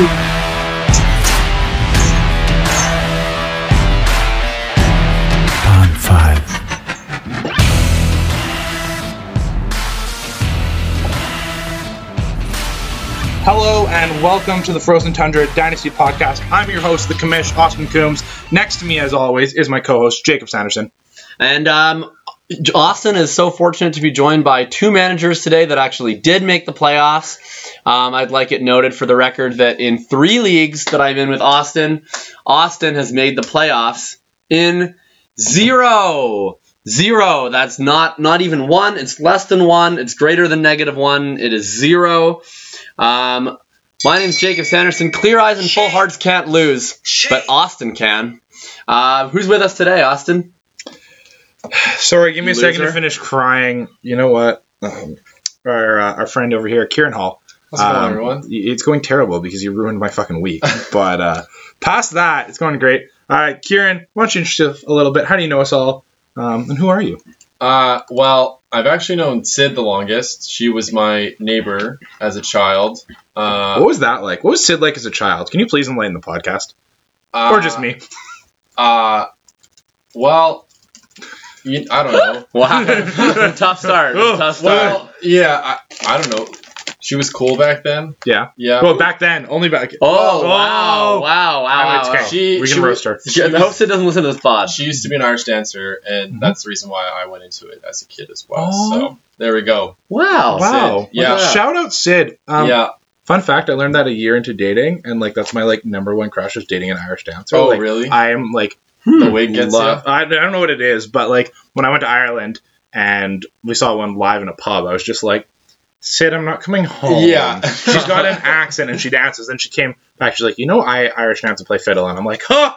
On five. Hello and welcome to the Frozen Tundra Dynasty Podcast. I'm your host, the commish, Austin Coombs. Next to me, as always, is my co-host, Jakob Sanderson. And um, Austin is so fortunate to be joined by two managers today that actually did make the playoffs. Um, I'd like it noted for the record that in three leagues that I'm in with Austin, Austin has made the playoffs in zero. Zero. That's not not even one. It's less than one. It's greater than negative one. It is zero. Um, my name's Jakob Sanderson. Clear eyes and full hearts can't lose, but Austin can. Uh, who's with us today, Austin? Sorry, give me a second to finish crying. You know what? Um, our uh, our friend over here, Kieran Hall. It going, Um, everyone? It's going terrible because you ruined my fucking week. but uh, past that, it's going great. All right, Kieran, why don't you introduce yourself a little bit? How do you know us all? Um, and who are you? Uh, well, I've actually known Sid the longest. She was my neighbor as a child. Uh, what was that like? What was Sid like as a child? Can you please enlighten the podcast? uh, or just me? Uh, well, you, I don't know. Wow, tough start. Oh, tough start. well, yeah, I, I don't know. She was cool back then. Yeah. Yeah. Well, back then, only back. oh, Oh. wow, wow, wow, it's wow. okay. She- we can was- roast her. she I was- hope Sid doesn't listen to this pod. She used to be an Irish dancer, and Mhm. that's the reason why I went into it as a kid as well. Aw. So there we go. Wow. Wow. Yeah. Shout out Sid. Um, yeah. Fun fact: I learned that a year into dating, and like that's my like number one crush is dating an Irish dancer. Oh, like, really? I am like The wig gets love. you. I, I don't know what it is, but like when I went to Ireland and we saw one live in a pub, I was just like, Sid, I'm not coming home. Yeah. she's got an accent and she dances. Then she came back. She's like, you know, I Irish dance and play fiddle, and I'm like, huh.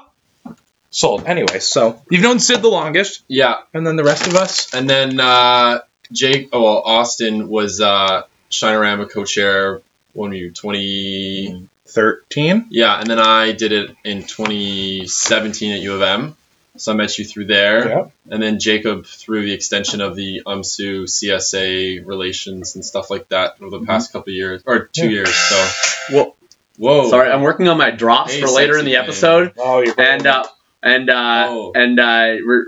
Sold. Anyway, so you've known Sid the longest, Yeah. and then the rest of us. And then uh, Jake, oh well, Austin was uh, Shinorama co-chair when were you 20? Thirteen. Yeah, and then I did it in 2017 at U of M. So I met you through there, Yeah. and then Jakob through the extension of the UMSU CSA relations and stuff like that over the past couple of years or two Yeah. years. So Whoa. whoa, Sorry, I'm working on my drops Hey, for later in the thing. episode, Oh, you're and uh, and uh, Oh. and uh, we're,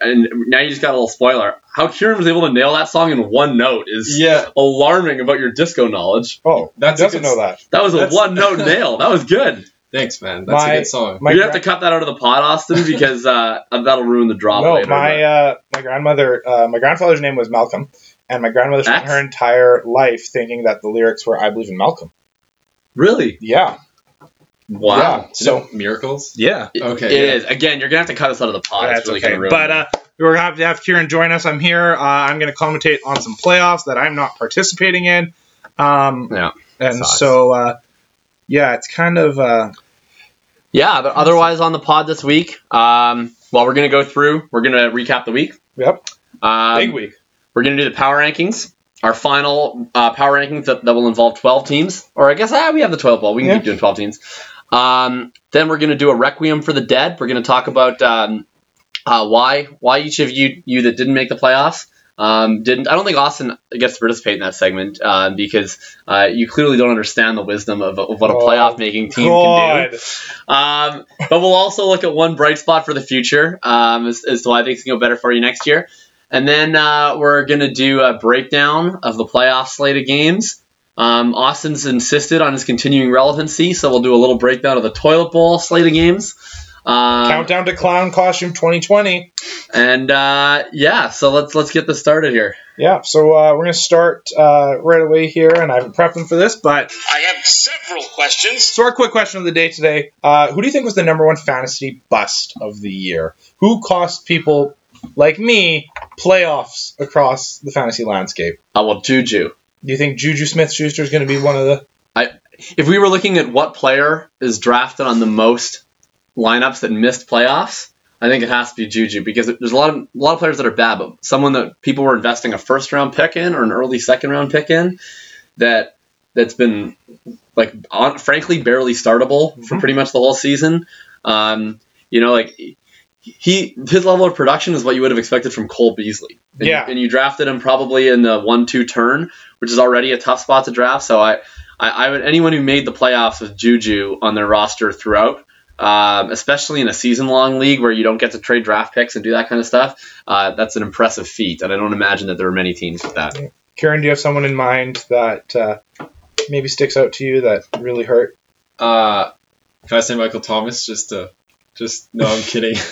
and now you just got a little spoiler. How Kieran was able to nail that song in one note is yeah, alarming about your disco knowledge. oh, That's doesn't good- know that. That was a one note nail. That was good. thanks, man. That's My- a good song. You gra- have to cut that out of the pod, Austin, because uh, that'll ruin the drop No, later. my uh, my grandmother, uh, my grandfather's name was Malcolm, and my grandmother spent That's- her entire life thinking that the lyrics were "I believe in Malcolm." really? Yeah, Wow. Yeah. So So- miracles. yeah, Okay, it yeah. is. Again, you're gonna have to cut us out of the pod. that's it's really okay. gonna But uh, we're happy to have Kieran join us. I'm here. Uh, I'm going to commentate on some playoffs that I'm not participating in. Um, Yeah, and sucks. so uh, yeah, it's kind of uh, Yeah, but otherwise on the pod this week, um, well, we're gonna go through. We're gonna recap the week. yep, Um, big week. We're gonna do the power rankings. Our final uh, power rankings that, that will involve 12 teams, or I guess ah, we have the 12 ball. We can Yeah. keep doing 12 teams. Um, then we're gonna do a requiem for the dead. We're gonna talk about um, uh, why why each of you you that didn't make the playoffs um, didn't. I don't think Austin gets to participate in that segment uh, because uh, you clearly don't understand the wisdom of, of what a Oh, playoff making team can do. Um, but we'll also look at one bright spot for the future um, as, as to why things can go better for you next year. And then uh, we're going to do a breakdown of the playoff slate of games. Um, Austin's insisted on his continuing relevancy, so we'll do a little breakdown of the toilet bowl slate of games. Um, Countdown to clown costume 2020. and uh, yeah, so let's let's get this started here. Yeah, so uh, we're gonna start uh, right away here, and I haven't prepped them for this, but I have several questions. So our quick question of the day today: uh, Who do you think was the number one fantasy bust of the year? Who cost people like me playoffs across the fantasy landscape? Uh, well, Juju. Do you think Juju Smith-Schuster is going to be one of the? If we were looking at what player is drafted on the most lineups that missed playoffs, I think it has to be Juju because there's a lot of a lot of players that are bad, but someone that people were investing a first round pick in or an early second round pick in that that's been like on, frankly barely startable for Mhm. pretty much the whole season. Um, you know, like he his level of production is what you would have expected from Cole Beasley. And, Yeah. and you drafted him probably in the one two turn, which is already a tough spot to draft. So I I, I would anyone who made the playoffs with Juju on their roster throughout, um, especially in a season-long league where you don't get to trade draft picks and do that kind of stuff. Uh, that's an impressive feat, and I don't imagine that there are many teams with that. Kieran, do you have someone in mind that uh, maybe sticks out to you that really hurt? Uh, can I say Michael Thomas just to just no, I'm kidding.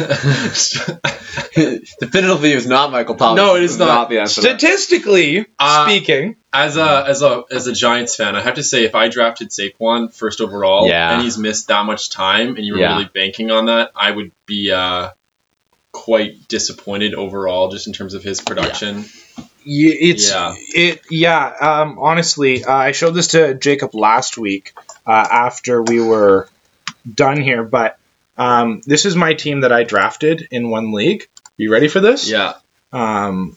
Definitively, it was not Michael Thomas. No, it is not. the answer. Statistically Uh, speaking, as a as a as a Giants fan, I have to say if I drafted Saquon first overall Yeah. and he's missed that much time and you were Yeah. really banking on that, I would be uh, quite disappointed overall just in terms of his production. y- it's Yeah. it. Yeah. Um, honestly, uh, I showed this to Jakob last week uh, after we were done here, but um, this is my team that I drafted in one league. You ready for this? Yeah. Um,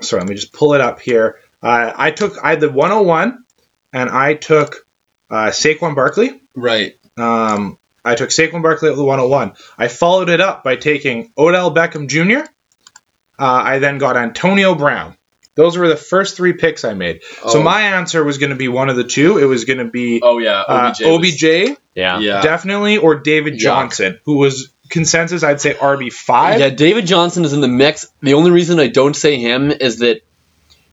sorry, let me just pull it up here. Uh, I took I had the 101, and I took uh, Saquon Barkley. Right. Um, I took Saquon Barkley at the 101. I followed it up by taking Odell Beckham Jr. Uh, I then got Antonio Brown. Those were the first three picks I made. So Oh. my answer was going to be one of the two. It was going to be Oh yeah. uh, OBJ. was- yeah. yeah. definitely, or David Yuck. Johnson, who was consensus, I'd say RB5. Yeah, David Johnson is in the mix. The only reason I don't say him is that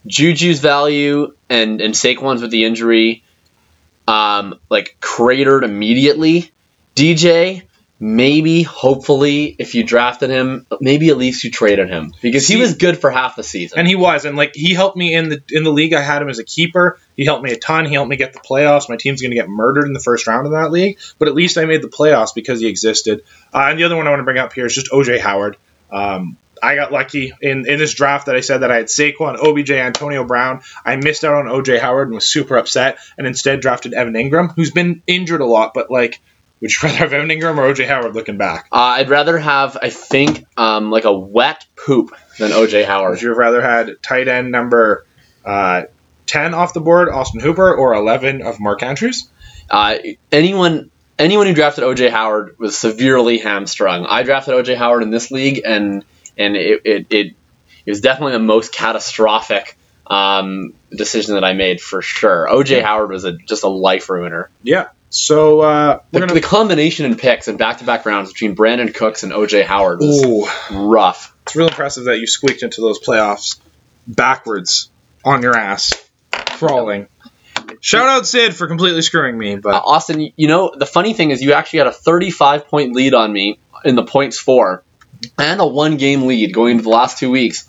Juju's value and and Saquon's with the injury, um, like cratered immediately. DJ, maybe, hopefully, if you drafted him, maybe at least you traded him because he was good for half the season. And he was, and like he helped me in the in the league. I had him as a keeper. He helped me a ton. He helped me get the playoffs. My team's going to get murdered in the first round of that league, but at least I made the playoffs because he existed. Uh, and the other one I want to bring up here is just OJ Howard. Um, I got lucky in, in this draft that I said that I had Saquon, OBJ, Antonio Brown. I missed out on OJ Howard and was super upset, and instead drafted Evan Engram, who's been injured a lot. But like, would you rather have Evan Engram or OJ Howard looking back? uh, I'd rather have, I think, um, like a wet poop than OJ Howard. Would you have rather had tight end number uh, 10 off the board, Austin Hooper, or 11 of Mark Andrews? Uh, anyone anyone who drafted OJ Howard was severely hamstrung. I drafted OJ Howard in this league, and and it it, it, it was definitely the most catastrophic um, decision that I made for sure. OJ Howard was a, just a life ruiner. Yeah. So uh, The, we're the combination in picks and back to back rounds between Brandin Cooks and OJ Howard was Ooh, rough. it's real impressive that you squeaked into those playoffs backwards on your ass, crawling. Shout out Sid for completely screwing me, Uh, but Austin, you- you know the funny thing is you actually had a 35 point lead on me in the points four, and a one game lead going into the last two weeks,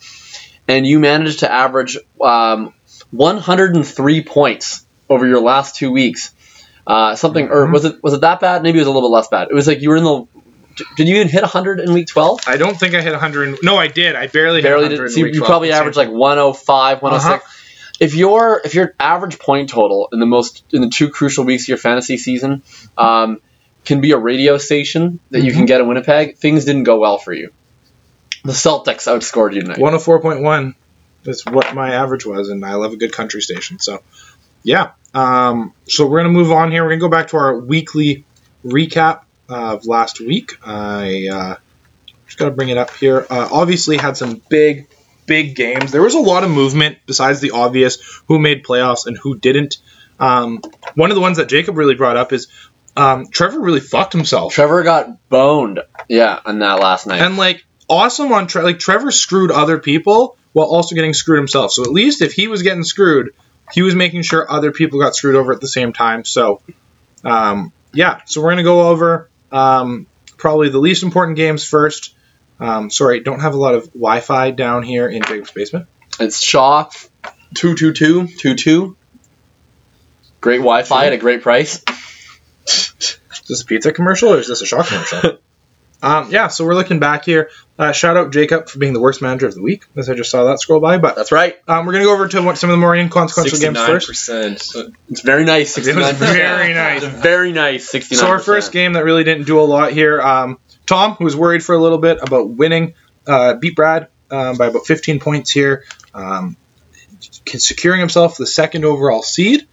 and you managed to average um, 103 points over your last two weeks. Uh, something, or was it was it that bad? Maybe it was a little bit less bad. It was like you were in the. Did you even hit 100 in week 12? I don't think I hit 100. No, I did. I barely, barely hit 100. did. in So you, week you 12. probably averaged like thing. 105, 106. Uh-huh. If your if your average point total in the most in the two crucial weeks of your fantasy season um, can be a radio station that you Mm-hmm. can get in Winnipeg, things didn't go well for you. The Celtics outscored you tonight. 104.1 is what my average was, and I love a good country station. So, yeah. Um, so we're gonna move on here. We're gonna go back to our weekly recap of last week. I uh, just gotta bring it up here. Uh, obviously, had some big, big games. There was a lot of movement besides the obvious who made playoffs and who didn't. Um, one of the ones that Jakob really brought up is um, Trevor really fucked himself. Trevor got boned, yeah, on that last night. And like awesome on Tre- like Trevor screwed other people while also getting screwed himself. So at least if he was getting screwed, he was making sure other people got screwed over at the same time. So um, yeah, so we're gonna go over um, probably the least important games first. Um, sorry, don't have a lot of Wi-Fi down here in Jakob's basement. it's Shaw, two two two two two. Great Wi-Fi at a great price. Is this a pizza commercial or is this a Shaw commercial? um, yeah, so we're looking back here. Uh, shout out Jakob for being the worst manager of the week, as I just saw that scroll by. But That's right. um, we're gonna go over to what, some of the more inconsequential games first. 69%. It's very nice. It was very nice. Very nice. 69%. So our first game that really didn't do a lot here. Um, Tom, who was worried for a little bit about winning, uh, beat Brad um, by about 15 points here, um, securing himself the second overall seed.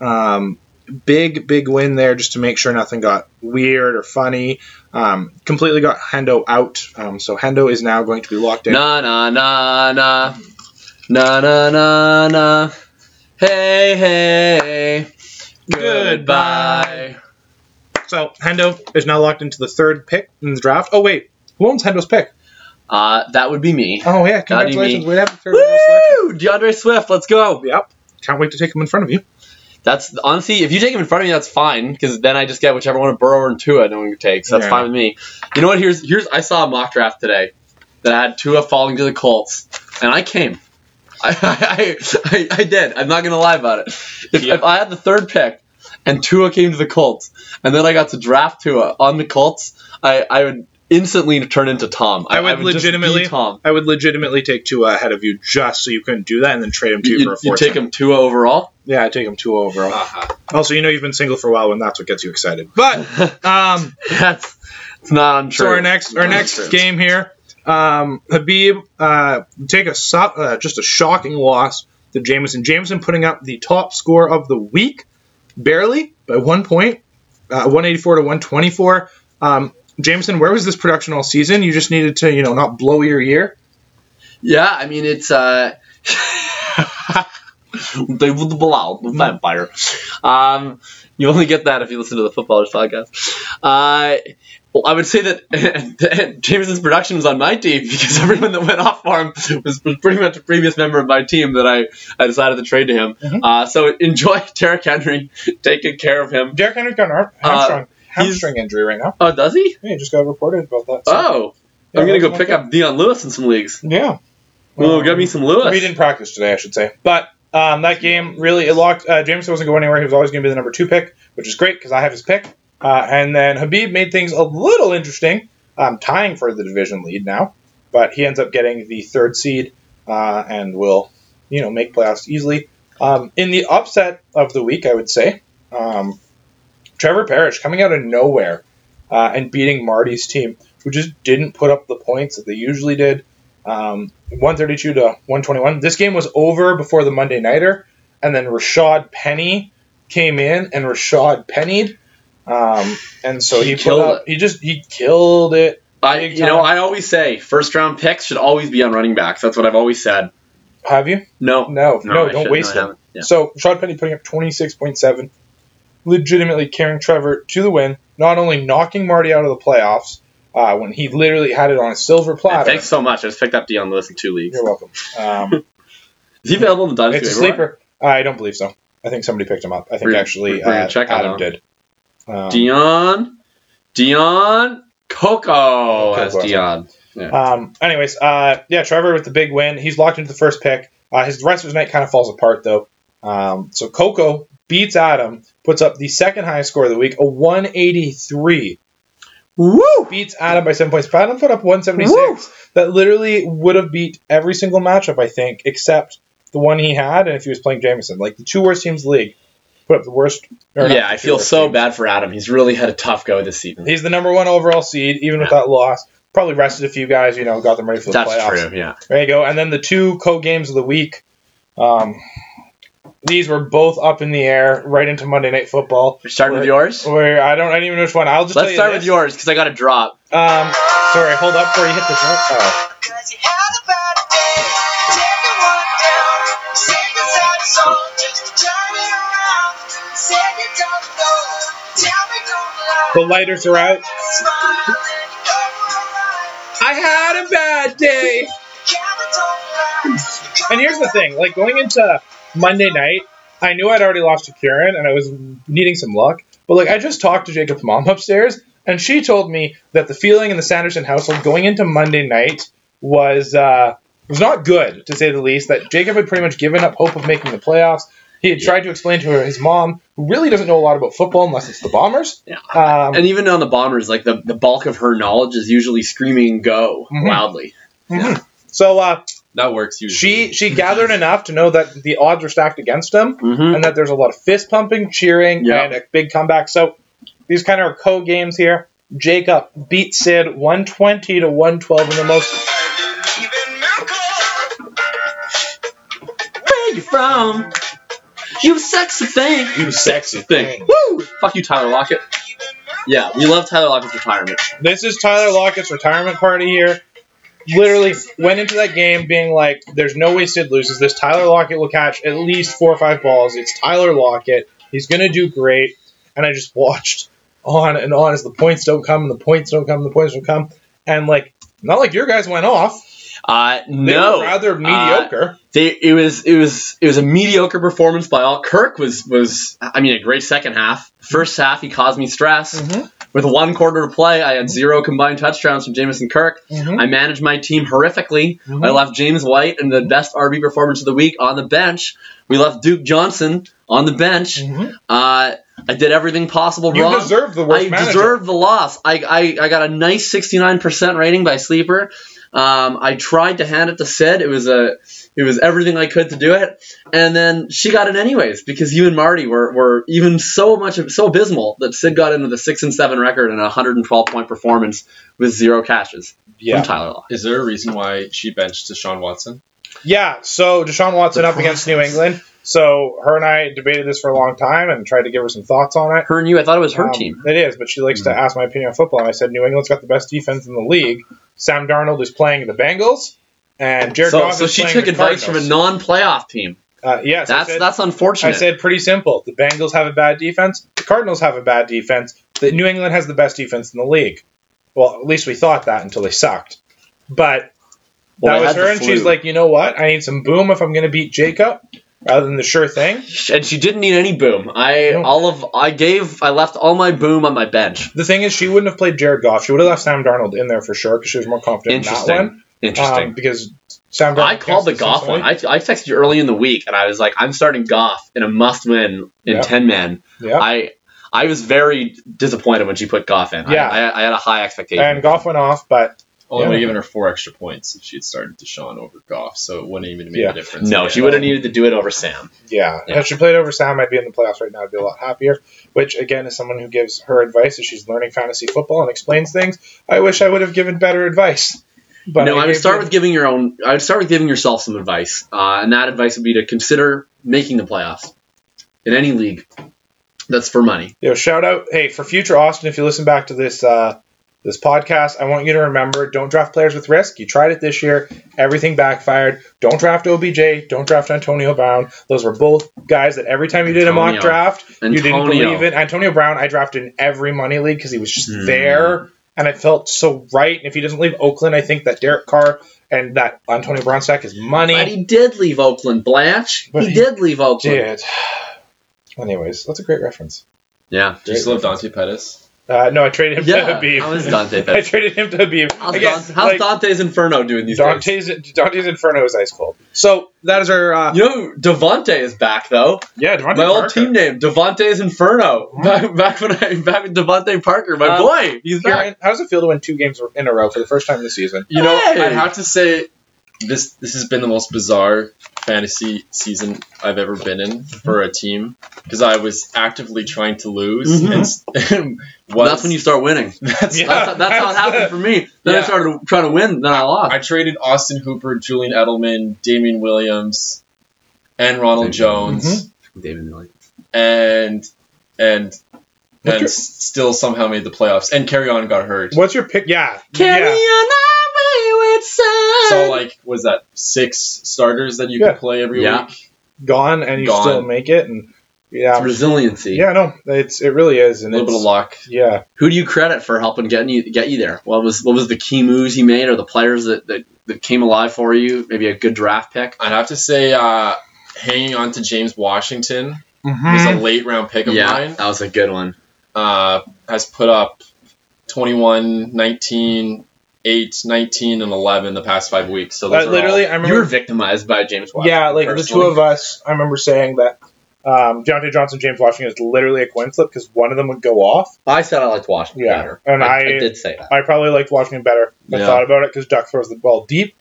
Um, big, big win there just to make sure nothing got weird or funny. Um, completely got Hendo out. Um, so Hendo is now going to be locked in. Na na na na na na na na. Hey hey. Goodbye. So Hendo is now locked into the third pick in the draft. Oh wait, who owns Hendo's pick? Uh, that would be me. Oh yeah, congratulations. We have the third. Woo! D'Andre Swift, let's go. Yep. Can't wait to take him in front of you. That's honestly, if you take him in front of me, that's fine because then I just get whichever one of Burrow and Tua no one takes. That's Yeah. fine with me. You know what? Here's here's I saw a mock draft today that had Tua falling to the Colts, and I came. I I, I, I did. I'm not gonna lie about it. If, Yeah. if I had the third pick and Tua came to the Colts, and then I got to draft Tua on the Colts, I, I would instantly turn into Tom. I would, just be legitimately, Tom. I would legitimately take Tua ahead of you just so you couldn't do that and then trade him to you, You, for a you fourth. take him Tua overall. Yeah, I take him Tua overall. Haha. Also, you know you've been single for a while when that's what gets you excited. But um, That's it's not untrue. so our next our next game here, um, Habib uh, take a so- uh, just a shocking loss to Jameson. Jameson putting up the top score of the week, barely by one point, uh, 184 to 124. Um, Jameson, where was this production all season? You just needed to, you know, not blow your ear. Yeah, I mean it's uh they would blow the vampire. Um you only get that if you listen to the footballers podcast. Uh well, I would say that Jameson's production was on my team because everyone that went off for him was, was pretty much a previous member of my team that I, I decided to trade to him. Mhm. Uh, so enjoy Derrick Henry, taking care of him. Derrick Henry's got an ar- Uh, hamstring, he's- injury right now. Oh, does he? Yeah, he just got reported about that. so- Oh, Yeah, I'm gonna go pick up Dion Lewis in some leagues. Yeah. Oh, get me some Lewis. We didn't practice today, I should say. But um, that game really it locked. Uh, Jameson wasn't going anywhere. He was always going to be the number two pick, which is great because I have his pick. Uh, and then Habib made things a little interesting, um, tying for the division lead now. But he ends up getting the third seed uh, and will, you know, make playoffs easily. Um, in the upset of the week, I would say, um, Trevor Parrish coming out of nowhere uh, and beating Marty's team, who just didn't put up the points that they usually did. Um, 132 to 121. This game was over before the Monday Nighter, and then Rashaad Penny came in and Rashad pennied. Um, and so He he, put killed up, he just he killed it. I, you know. I always say first round picks should always be on running backs. That's what I've always said. Have you? No, No, no, I don't waste no, them. Yeah. So Rashaad Penny putting up 26.7, legitimately carrying Trevor to the win, not only knocking Marty out of the playoffs uh, when he literally had it on a silver Yeah, platter. thanks so much. I just picked up Dion Lewis in two leagues. You're welcome. Um, Is he available in the Dynasty? it's a sleeper. I don't believe so. I think somebody picked him up. I think We're- actually we're uh, check Adam did. Um. Dion, Dion, Coco as. Dion. Um, anyways, uh, yeah, Trevor with the big win. He's locked into the first pick. Uh, his the rest of his night kind of falls apart though. Um, so Coco beats Adam, puts up the second highest score of the week, a 183. Woo! Beats Adam by seven points. Adam put up 176. Woo! That literally would have beat every single matchup, I think, except the one he had, and if he was playing Jameson. Like the two worst teams in the league put up the worst. Yeah, the I feel so teams. bad for Adam. He's really had a tough go this season. He's the number one overall seed, even with that loss. Probably rested a few guys, you know, got them ready for the That's playoffs. true. Yeah. There you go. And then the two co games of the week. Um, these were both up in the air right into Monday Night Football. We're starting with yours. Where I don't, I don't even know which one. I'll just Let's tell you start this. with yours because I got a drop. Um, sorry, hold up before you hit the drop. Oh. Cause you had a bad day. Take it one down. Sing a sad song just to turn it around. Say you don't know. Tell me don't lie. The lighters are out. Smile and go alright. I had a bad day. Camera don't lie. And here's the thing: like going into Monday night, I knew I'd already lost to Kieran, and I was needing some luck. But like, I just talked to Jakob's mom upstairs, and she told me that the feeling in the Sanderson household going into Monday night was uh, was not good, to say the least. That Jakob had pretty much given up hope of making the playoffs. He had tried to explain to her, his mom, who really doesn't know a lot about football unless it's the Bombers. Yeah. Um, And even on the Bombers, like the, the bulk of her knowledge is usually screaming "Go" Mhm. loudly. so uh, That works usually. she she gathered enough to know that the odds were stacked against him. Mm-hmm. and that there's a lot of fist pumping, cheering, Yeah. and a big comeback. So these kind of are co games here. Jakob beat Sid 120 to 112 in the most. Even Malcolm. Where you from? You sexy thing. You sexy Thing. Woo! Fuck you, Tyler Lockett. Yeah, we love Tyler Lockett's retirement. This is Tyler Lockett's retirement party here. Literally went into that game being like, "There's no way Sid loses this. Tyler Lockett will catch at least four or five balls. It's Tyler Lockett." He's going to do great. And I just watched on and on as the points don't come and the points don't come and the points don't come. And like, not like your guys went off. Uh, They no, were rather Uh, mediocre. they, it was it was it was a mediocre performance by all. Kirk was was I mean a great second half. First half he caused me stress. Mhm. With one quarter to play, I had zero combined touchdowns from Jamison Kirk. Mhm. I managed my team horrifically. Mhm. I left James White in the best RB performance of the week on the bench. We left Duke Johnson on the bench. Mhm. Uh, I did everything possible You wrong. deserve the worst I manager. deserved the loss. I, I, I got a nice 69% rating by Sleeper. Um, I tried to hand it to Sid. It was a, it was everything I could to do it, and then she got it anyways because you and Marty were, were even so much so abysmal that Sid got in with a six and seven record and a 112 point performance with zero catches Yeah. from Tyler Lockett. Is there a reason why she benched Deshaun Watson? Yeah, so Deshaun Watson The up against New England. So her and I debated this for a long time and tried to give her some thoughts on it. Her and you, I thought it was her Um, team. It is, but she likes to ask my opinion on football. And I said New England's got the best defense in the league. Sam Darnold is playing the Bengals, and Jared So, Goff so she took advice from a non-playoff team. Uh, yes, That's said, that's unfortunate. I said pretty simple. The Bengals have a bad defense. The Cardinals have a bad defense. The New England has the best defense in the league. Well, at least we thought that until they sucked. But Well, that was her, and flu. she's like, you know what? I need some boom if I'm going to beat Jakob, rather than the sure thing. and she didn't need any boom. I No. all of I gave I left all my boom on my bench. The thing is, she wouldn't have played Jared Goff. She would have left Sam Darnold in there for sure because she was more confident in that one. Interesting. Um, because Sam I called the against Goff one. I, I texted you early in the week, and I was like, I'm starting Goff in a must-win in Yeah. ten man. yeah. I I was very disappointed when she put Goff in. I- Yeah. I, I, had a high expectation. and Goff went off, but Only Yeah. would have given her four extra points if she had started Deshaun over Goff, so it wouldn't even make Yeah. a difference. no, Yeah. she would have needed to do it over Sam. yeah, Yeah. if she played over Sam, I'd be in the playoffs right now. I'd be a lot happier. Which again is someone who gives her advice as she's learning fantasy football and explains things. I wish I would have given better advice. But no, I would start you- with giving your own. I would start with giving yourself some advice, uh, and that advice would be to consider making the playoffs in any league that's for money. Yo, shout out, hey, for future Austin, if you listen back to this uh, this podcast, I want you to remember: don't draft players with risk. You tried it this year, everything backfired. Don't draft OBJ. Don't draft Antonio Brown. Those were both guys that every time you did a mock Antonio. draft, you didn't believe it. Antonio Brown, I drafted in every money league because he was just Hmm. there, and I felt so right. And if he doesn't leave Oakland, I think that Derek Carr and that Antonio Brown stack is money. But he did leave Oakland, Blanche. But he, he did leave Oakland. Did. Anyways, that's a great reference. Yeah. Do you still have Dante Pettis? Uh, no, I traded him to Yeah. Habib. How is Dante I traded him to Habib. How's, Again, Dante, how's like, Dante's Inferno doing these days? Dante's Dante's Inferno is ice cold. So that is our uh, You know, DeVante is back though. yeah Devontae my old team name, Devonte's Inferno. Back, back when I back with DeVante Parker, my Um, boy. He's back. Kieran, how does it feel to win two games in a row for the first time this season? You know, Hey! I'd have to say this this has been the most bizarre fantasy season I've ever been in for a team because I was actively trying to lose. Mhm. And, and Well, was, that's when you start winning. that's- Yeah. That's, that's how it happened for me. Then I Yeah. started trying to win, then I lost. I traded Austin Hooper, Julian Edelman, Damien Williams, and Ronald Damian Jones, David Miller. and and and your- still somehow made the playoffs. And Kerryon got hurt. What's your pick? Yeah, Carry yeah. on our wayward son. So like, was that six starters that you Yeah. could play every Yeah. week? gone and you Gone. still make it, and It's yeah, resiliency. yeah, no, it's it really is, and A and little bit it's, of luck. yeah, Who do you credit for helping getting you get you there? What was what was the key moves you made, or the players that, that, that came alive for you? Maybe a good draft pick. I'd have to say, uh, hanging on to James Washington Mhm. was a late round pick of yeah, mine. that was a good one. Uh, has put up 21, 19, 8, 19, and 11 the past five weeks. So those Uh, literally, all- I You were victimized by James Washington. Yeah, like the two of us, I remember saying that um, Diontae Johnson, James Washington is literally a coin flip because one of them would go off. I said I liked Washington Yeah, better. and I, I- did say that. I probably liked Washington better. I Yeah. thought about it because Duck throws the ball deep.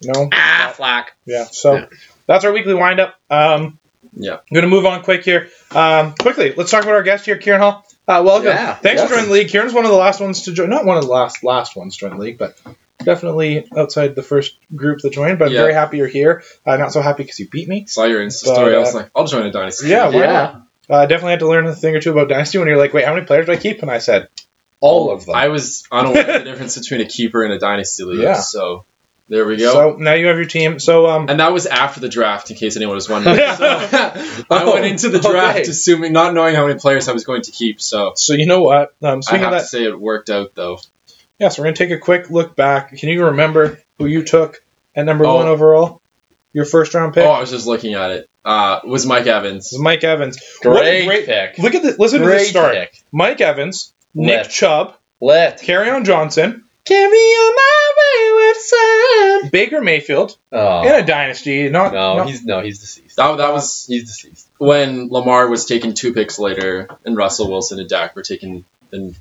You know, Ah, flack. Yeah. So Yeah. that's our weekly windup. Um, Yeah. I'm going to move on quick here. Um, quickly, let's talk about our guest here, Kieran Hall. Uh, welcome. Yeah, Thanks for joining the league. Kieran's one of the last ones to join. Not one of the last last ones to join the league, but definitely outside the first group that joined. But I'm Yeah. very happy you're here. Uh, not so happy because you beat me. Saw your Insta But, story. I uh, was like, I'll join a dynasty. Yeah, why Yeah. Uh, definitely had to learn a thing or two about Dynasty when you're like, wait, how many players do I keep? And I said, all of them. I was unaware of the difference between a keeper and a dynasty league. Yeah. So There we go. So now you have your team. So um, and that was after the draft, in case anyone was wondering. So I went into the Oh, draft okay. assuming, not knowing how many players I was going to keep. So so you know what? Um, I have of to say it worked out though. yeah. So we're gonna take a quick look back. Can you remember who you took at number Oh. one overall? Your first round pick Oh, I was just looking at it. Uh, was Mike Evans. This is Mike Evans. What a Great, great pick. Look at this. Listen to Great this start. pick. Mike Evans, Nick Left. Chubb, Let. on Johnson, Carry on my wayward son. Baker Mayfield Oh. in a dynasty. Not no, not- he's no, he's deceased. That, that was He's deceased. when Lamar was taken two picks later, and Russell Wilson and Dak were taken in,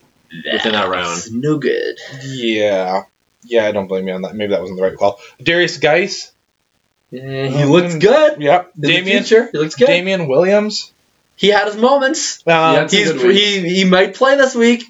within that round. No good. yeah. Yeah, I don't blame you on that. Maybe that wasn't the right call. Darius Guice. Yeah, he looks good. Yep. In the Damian future, he looks good. Damien Williams. He had his moments. Um, Yeah. He's he, he might play this week.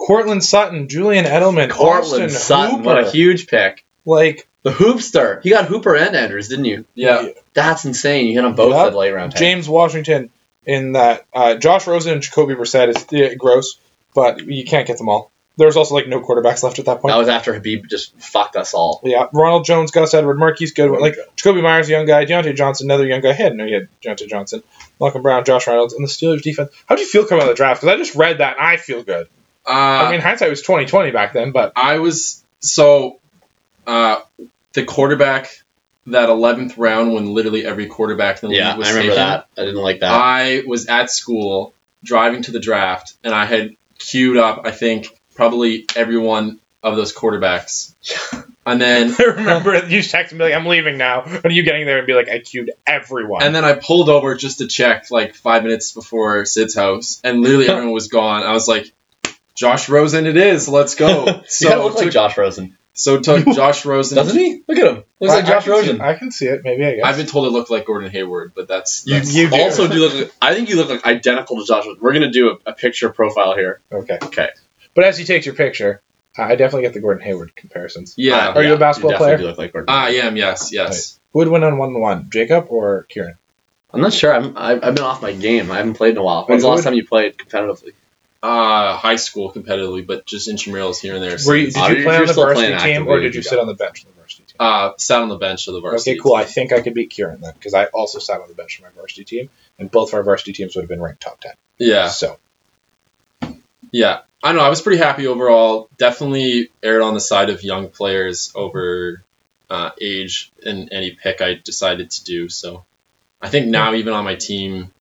Courtland Sutton, Julian Edelman, Courtland Austin Sutton, Hooper. what a huge pick. like The Hoopster. You got Hooper and Andrews, didn't you? Yeah. That's insane. You hit them both Yep. at late round. time. James Washington in that. Uh, Josh Rosen and Jacoby Brissett is uh, gross, but you can't get them all. There was also like no quarterbacks left at that point. That was after Habib just fucked us all. Yeah, Ronald Jones, Gus Edward, Marquise Goodwin, like Jakobi Meyers, a young guy, Diontae Johnson, another young guy. I had no, you had Diontae Johnson, Malcolm Brown, Josh Reynolds, and the Steelers defense. How do you feel coming out of the draft? Because I just read that and I feel good. Uh, I mean, hindsight was twenty twenty back then, but I was so uh, the quarterback that eleventh round when literally every quarterback in the Yeah, league was I remember taken. that. I didn't like that. I was at school driving to the draft, and I had queued up. I think probably every one of those quarterbacks, and then I remember you texted me like, "I'm leaving now," and you getting there and be like, "I queued everyone." and then I pulled over just to check like five minutes before Sid's house, and literally everyone was gone. I was like. Josh Rosen, it is. Let's go. you kind So of look like Josh Rosen, so took Josh Rosen. doesn't he? Look at him. Looks I- like I Josh can see- Rosen. I can see it. Maybe I guess. I've been told it looked like Gordon Hayward, but that's, You- that's you do. Also, do look. Like, I think you look like identical to Josh. We're gonna do a, a picture profile here. okay. Okay. But as he takes your picture, uh, I definitely get the Gordon Hayward comparisons. yeah. Are you a basketball definitely player? Do look like Gordon. I am. Yes. Yes. Who would win on one to one, Jakob or Kieran? I'm not sure. I'm, I've, I've been off my game. I haven't played in a while. When's the last would- time you played competitively? Uh, high school competitively, but just intramurals here and there. Were you, did you if play on the varsity team or did you sit on the bench on the varsity team? uh, sat on the bench of the varsity. Okay, cool. I think I could beat Kieran then because I also sat on the bench of my varsity team, and both of our varsity teams would have been ranked top ten. Yeah. So Yeah. I know. I was pretty happy overall. Definitely erred on the side of young players over uh, age in any pick I decided to do. So I think now, even on my team,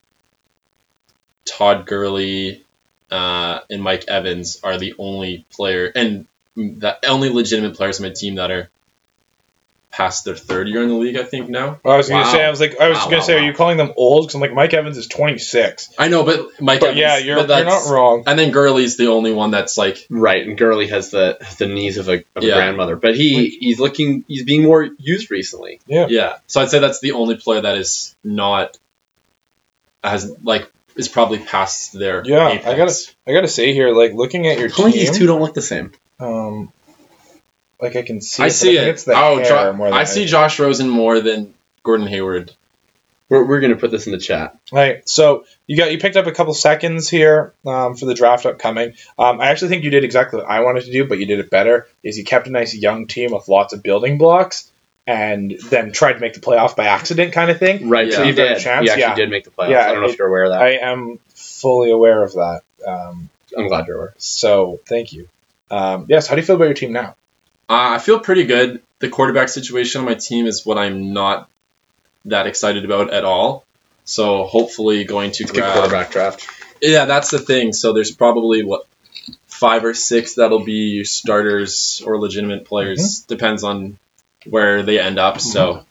Todd Gurley uh, and Mike Evans are the only player and the only legitimate players on my team that are past their third year in the league. I think now. I was gonna say I was like I was Wow, gonna wow, say, are you calling them old? Because I'm like Mike Evans is 26. I know, but Mike But Evans. yeah, you're but you're not wrong. And then Gurley's the only one that's like Right, and Gurley has the the knees of a, of Yeah. a grandmother, but he he's looking he's being more used recently. Yeah, yeah. So I'd say that's the only player that is not has like is probably past their Yeah, I gotta- I gotta say here, like looking at your team, these two don't look the same. um, like I can see. I it, see but I it. It's the Oh, Jo- more than I see anything. Josh Rosen more than Gordon Hayward. We're, we're gonna put this in the chat. Right. So you got you picked up a couple seconds here um, for the draft upcoming. Um, I actually think you did exactly what I wanted to do, but you did it better. Is you kept a nice young team with lots of building blocks, and then tried to make the playoff by accident, kind of thing. Right, so Yeah. you Got a did. chance? You actually Yeah. did make the playoffs. Yeah, I don't know it- if you're aware of that. I am fully aware of that. Um, I'm glad you're aware. so thank you. Um, yes. How do you feel about your team now? Uh, I feel pretty good. The quarterback situation on my team is what I'm not that excited about at all. So hopefully going to It's a grab. quarterback draft. Yeah, that's the thing. So there's probably what five or six that'll be your starters or legitimate players. Depends on where they end up. So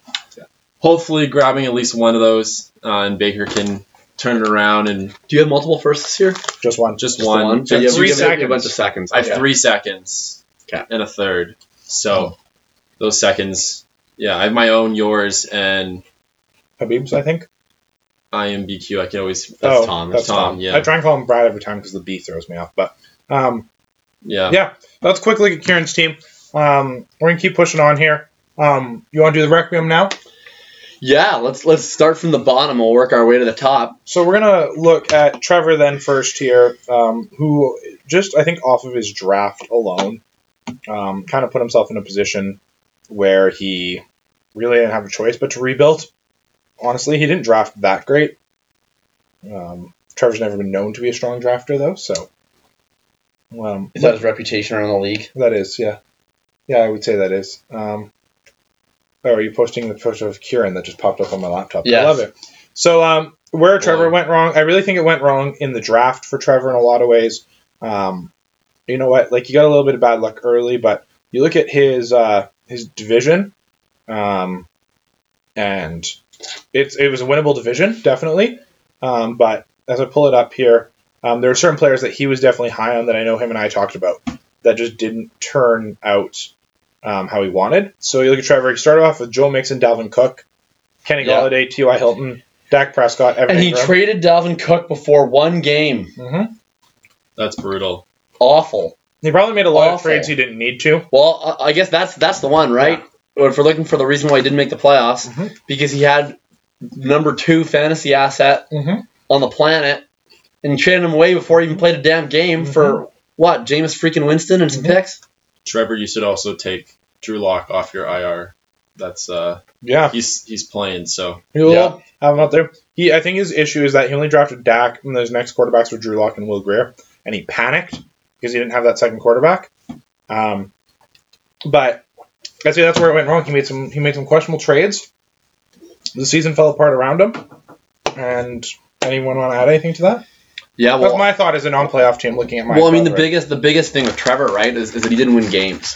hopefully grabbing at least one of those, uh, and Baker can turn it around and Do you have multiple firsts this year? Just one. just, Just one. one. Just you have, three you have a bunch of seconds. I have Okay. three seconds Okay. and a third. So those seconds, yeah, I have my own, yours, and Habib's, I think. IMBQ. I can always That's oh, Tom. That's Tom, Tom. yeah. I try and call him Brad every time because the B throws me off. But um, yeah. yeah, let's quick look at Kieran's team. Um, we're gonna keep pushing on here. Um, you want to do the Requiem now? Yeah, let's let's start from the bottom. We'll work our way to the top. So we're gonna look at Trevor then first here, um, who just I think off of his draft alone, um, kind of put himself in a position where he really didn't have a choice but to rebuild. Honestly, he didn't draft that great. Um, Trevor's never been known to be a strong drafter, though, so. Um, Is that his reputation around the league? that is, yeah. Yeah, I would say that is. Um, oh, are you posting the photo of Kieran that just popped up on my laptop? I love it. So, um, where Trevor went wrong, I really think it went wrong in the draft for Trevor in a lot of ways. Um, you know what? Like, you got a little bit of bad luck early, but you look at his uh, his division, um, and it's it was a winnable division, definitely. Um, but as I pull it up here, um, there are certain players that he was definitely high on that I know him and I talked about that just didn't turn out um, how he wanted. So you look at Trevor. He started off with Joe Mixon, Dalvin Cook, Kenny Yeah. Galladay, T.Y. Hilton, Dak Prescott, Evan And he Engram. traded Dalvin Cook before one game. Mhm. That's brutal. Awful. He probably made a lot of trades he didn't need to. Well, I I guess that's that's the one, right? Or If we're looking for the reason why he didn't make the playoffs, Mhm. because he had number two fantasy asset Mhm. on the planet, and you traded him away before he even played a damn game for what? Jameis freaking Winston and some Mhm. picks. Trevor, you should also take Drew Lock off your IR. That's uh, Yeah, he's he's playing. So he'll Yeah. have him out there. He, I think his issue is that he only drafted Dak, and those next quarterbacks were Drew Lock and Will Grier, and he panicked because he didn't have that second quarterback. Um, but I'd say that's where it went wrong. He made some he made some questionable trades. The season fell apart around him. And anyone want to add anything to that? Yeah, That's well, my thought as a non-playoff team looking at my. well, I mean, the right? biggest the biggest thing with Trevor, right, is, is that he didn't win games,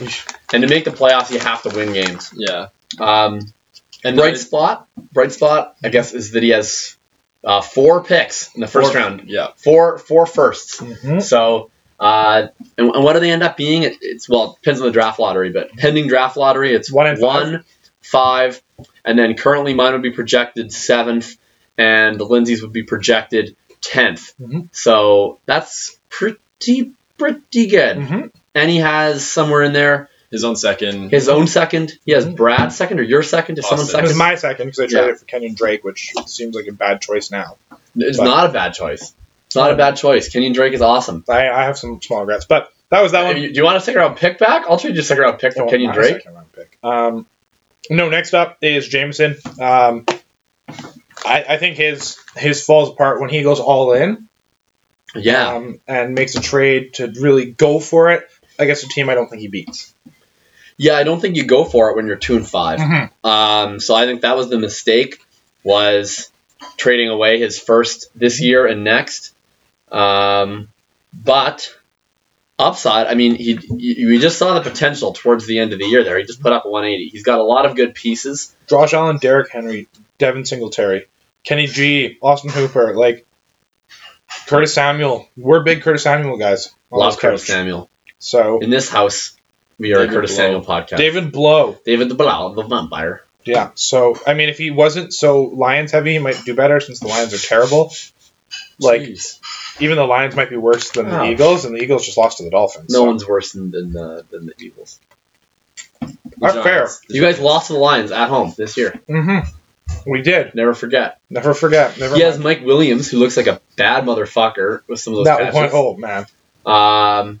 and to make the playoffs, you have to win games. yeah, Um, and bright I- spot, bright spot, I guess, is that he has uh, four picks in the first four- round, Yeah, four four firsts. Mhm. So, uh, and, and what do they end up being? It, it's well, it depends on the draft lottery, but pending draft lottery, it's One and five. one, five, and then currently mine would be projected seventh, and the Lindsay's would be projected 10th Mhm. So that's pretty pretty good. Mhm. And he has somewhere in there his own second. his own second. He has Mhm. Brad's second or your second. Is someone second? It was my second because I traded Yeah. it for Kenyan Drake, which seems like a bad choice now. It's but- not a bad choice. It's not a bad choice. Kenyan Drake is awesome. I, I have some small regrets, but that was that one. If you- do you want a second round pick back? I'll trade you a second round pick It for won't Kenyan Drake. second round pick. Um, no, next up is Jameson. Um, I, I think his his falls apart when he goes all in Yeah. um, and makes a trade to really go for it against a team I don't think he beats. Yeah, I don't think you go for it when you're two and 5 Mhm. Um, so I think that was the mistake was trading away his first this year and next. Um, but upside, I mean, he, we just saw the potential towards the end of the year. There, he just put up 180. He's got a lot of good pieces. Josh Allen, Derrick Henry, Devin Singletary, Kenny G, Austin Hooper, like Curtis Samuel. We're big Curtis Samuel guys. Love Curtis. Samuel. So In this house, we are David a Curtis Blow. Samuel podcast. David Blough. David the Blau, the vampire. Yeah. So I mean, if he wasn't so Lions heavy, he might do better since the Lions are terrible. Like Jeez. even the Lions might be worse than the Oh. Eagles, and the Eagles just lost to the Dolphins. No so. one's worse than than, uh, than the Eagles. The Not fair. The You guys lost to the Lions at home this year. Mm-hmm. We did. Never forget. Never forget. Never. He has. Mike Williams, who looks like a bad motherfucker with some of those that catches. one. Oh man. Um,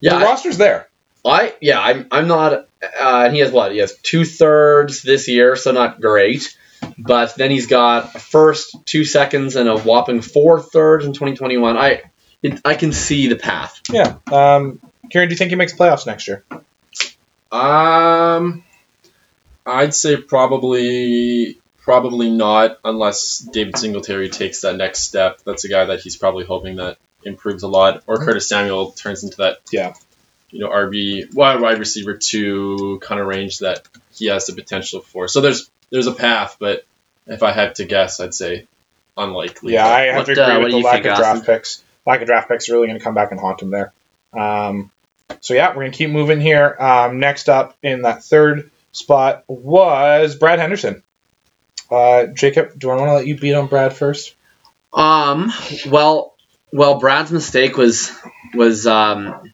yeah, the roster's there. I yeah, I'm I'm not. Uh, and he has what? He has two thirds this year, so not great. But then he's got a first, two seconds, and a whopping four thirds in 2021. I it, I can see the path. Yeah. Um, Kieran, do you think he makes playoffs next year? Um, I'd say probably probably not unless David Singletary takes that next step. That's a guy that he's probably hoping that improves a lot, or Curtis Samuel turns into that Yeah. you know RB wide wide receiver two kind of range that he has the potential for. So there's there's a path, but if I had to guess, I'd say unlikely. Yeah, I have What, to agree uh, with the lack think, of Austin? draft picks. Lack of draft picks are really going to come back and haunt him there. Um, so yeah, we're going to keep moving here. Um, next up in that third spot was Brad Henderson. Uh, Jakob, do I want to let you beat on Brad first? Um. Well, well, Brad's mistake was was um.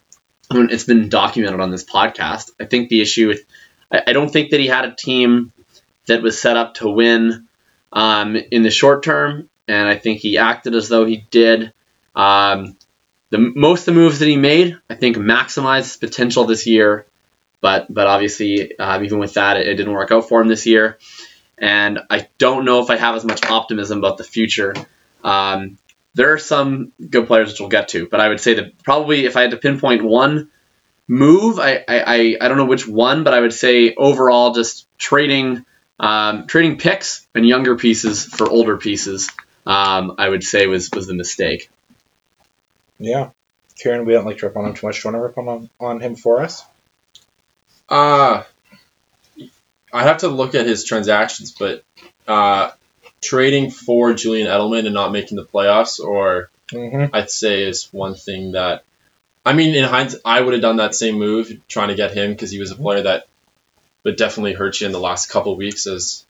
I mean, it's been documented on this podcast. I think the issue with I, I don't think that he had a team that was set up to win um, in the short term, and I think he acted as though he did. Um, the most of the moves that he made, I think, maximized his potential this year. but but obviously, um, even with that, it, it didn't work out for him this year. And I don't know if I have as much optimism about the future. Um, there are some good players which we'll get to, but I would say that probably if I had to pinpoint one move, I I, I, I don't know which one, but I would say overall just trading um, trading picks and younger pieces for older pieces. Um, I would say was was the mistake. Yeah. Kieran, we don't like to rip on him too much. Do you want to rip on, on him for us? Uh, I have to look at his transactions, but uh, trading for Julian Edelman and not making the playoffs, or Mm-hmm. I'd say is one thing that, I mean, in hindsight, I would have done that same move, trying to get him because he was a player that would definitely hurt you in the last couple weeks as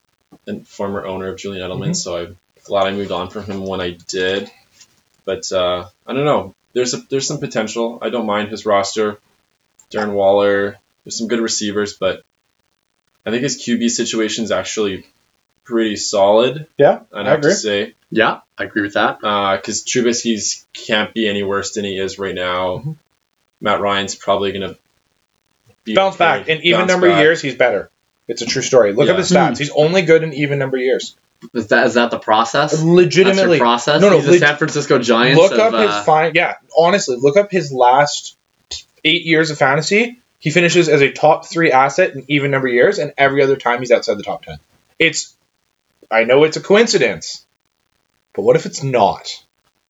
a former owner of Julian Edelman. Mhm. So I'm glad I moved on from him when I did. But uh, I don't know. There's a, there's some potential. I don't mind his roster. Darren Waller. There's some good receivers, but I think his QB situation is actually pretty solid. Yeah, I'd I have agree. to say Yeah, I agree with that. because Trubisky's can't be any worse than he is right now. Mhm. Matt Ryan's probably gonna Bounce okay, back. In even bounce number back. years, he's better. It's a true story. Look Yeah. at the stats. He's only good in even number years. Is that is that the process? That's your Legitimately. process. No, no, He's the leg- San Francisco Giants. Look of, up his uh, fine. Yeah, honestly, look up his last eight years of fantasy. He finishes as a top three asset in even number years, and every other time he's outside the top ten. It's, I know it's a coincidence, but what if it's not?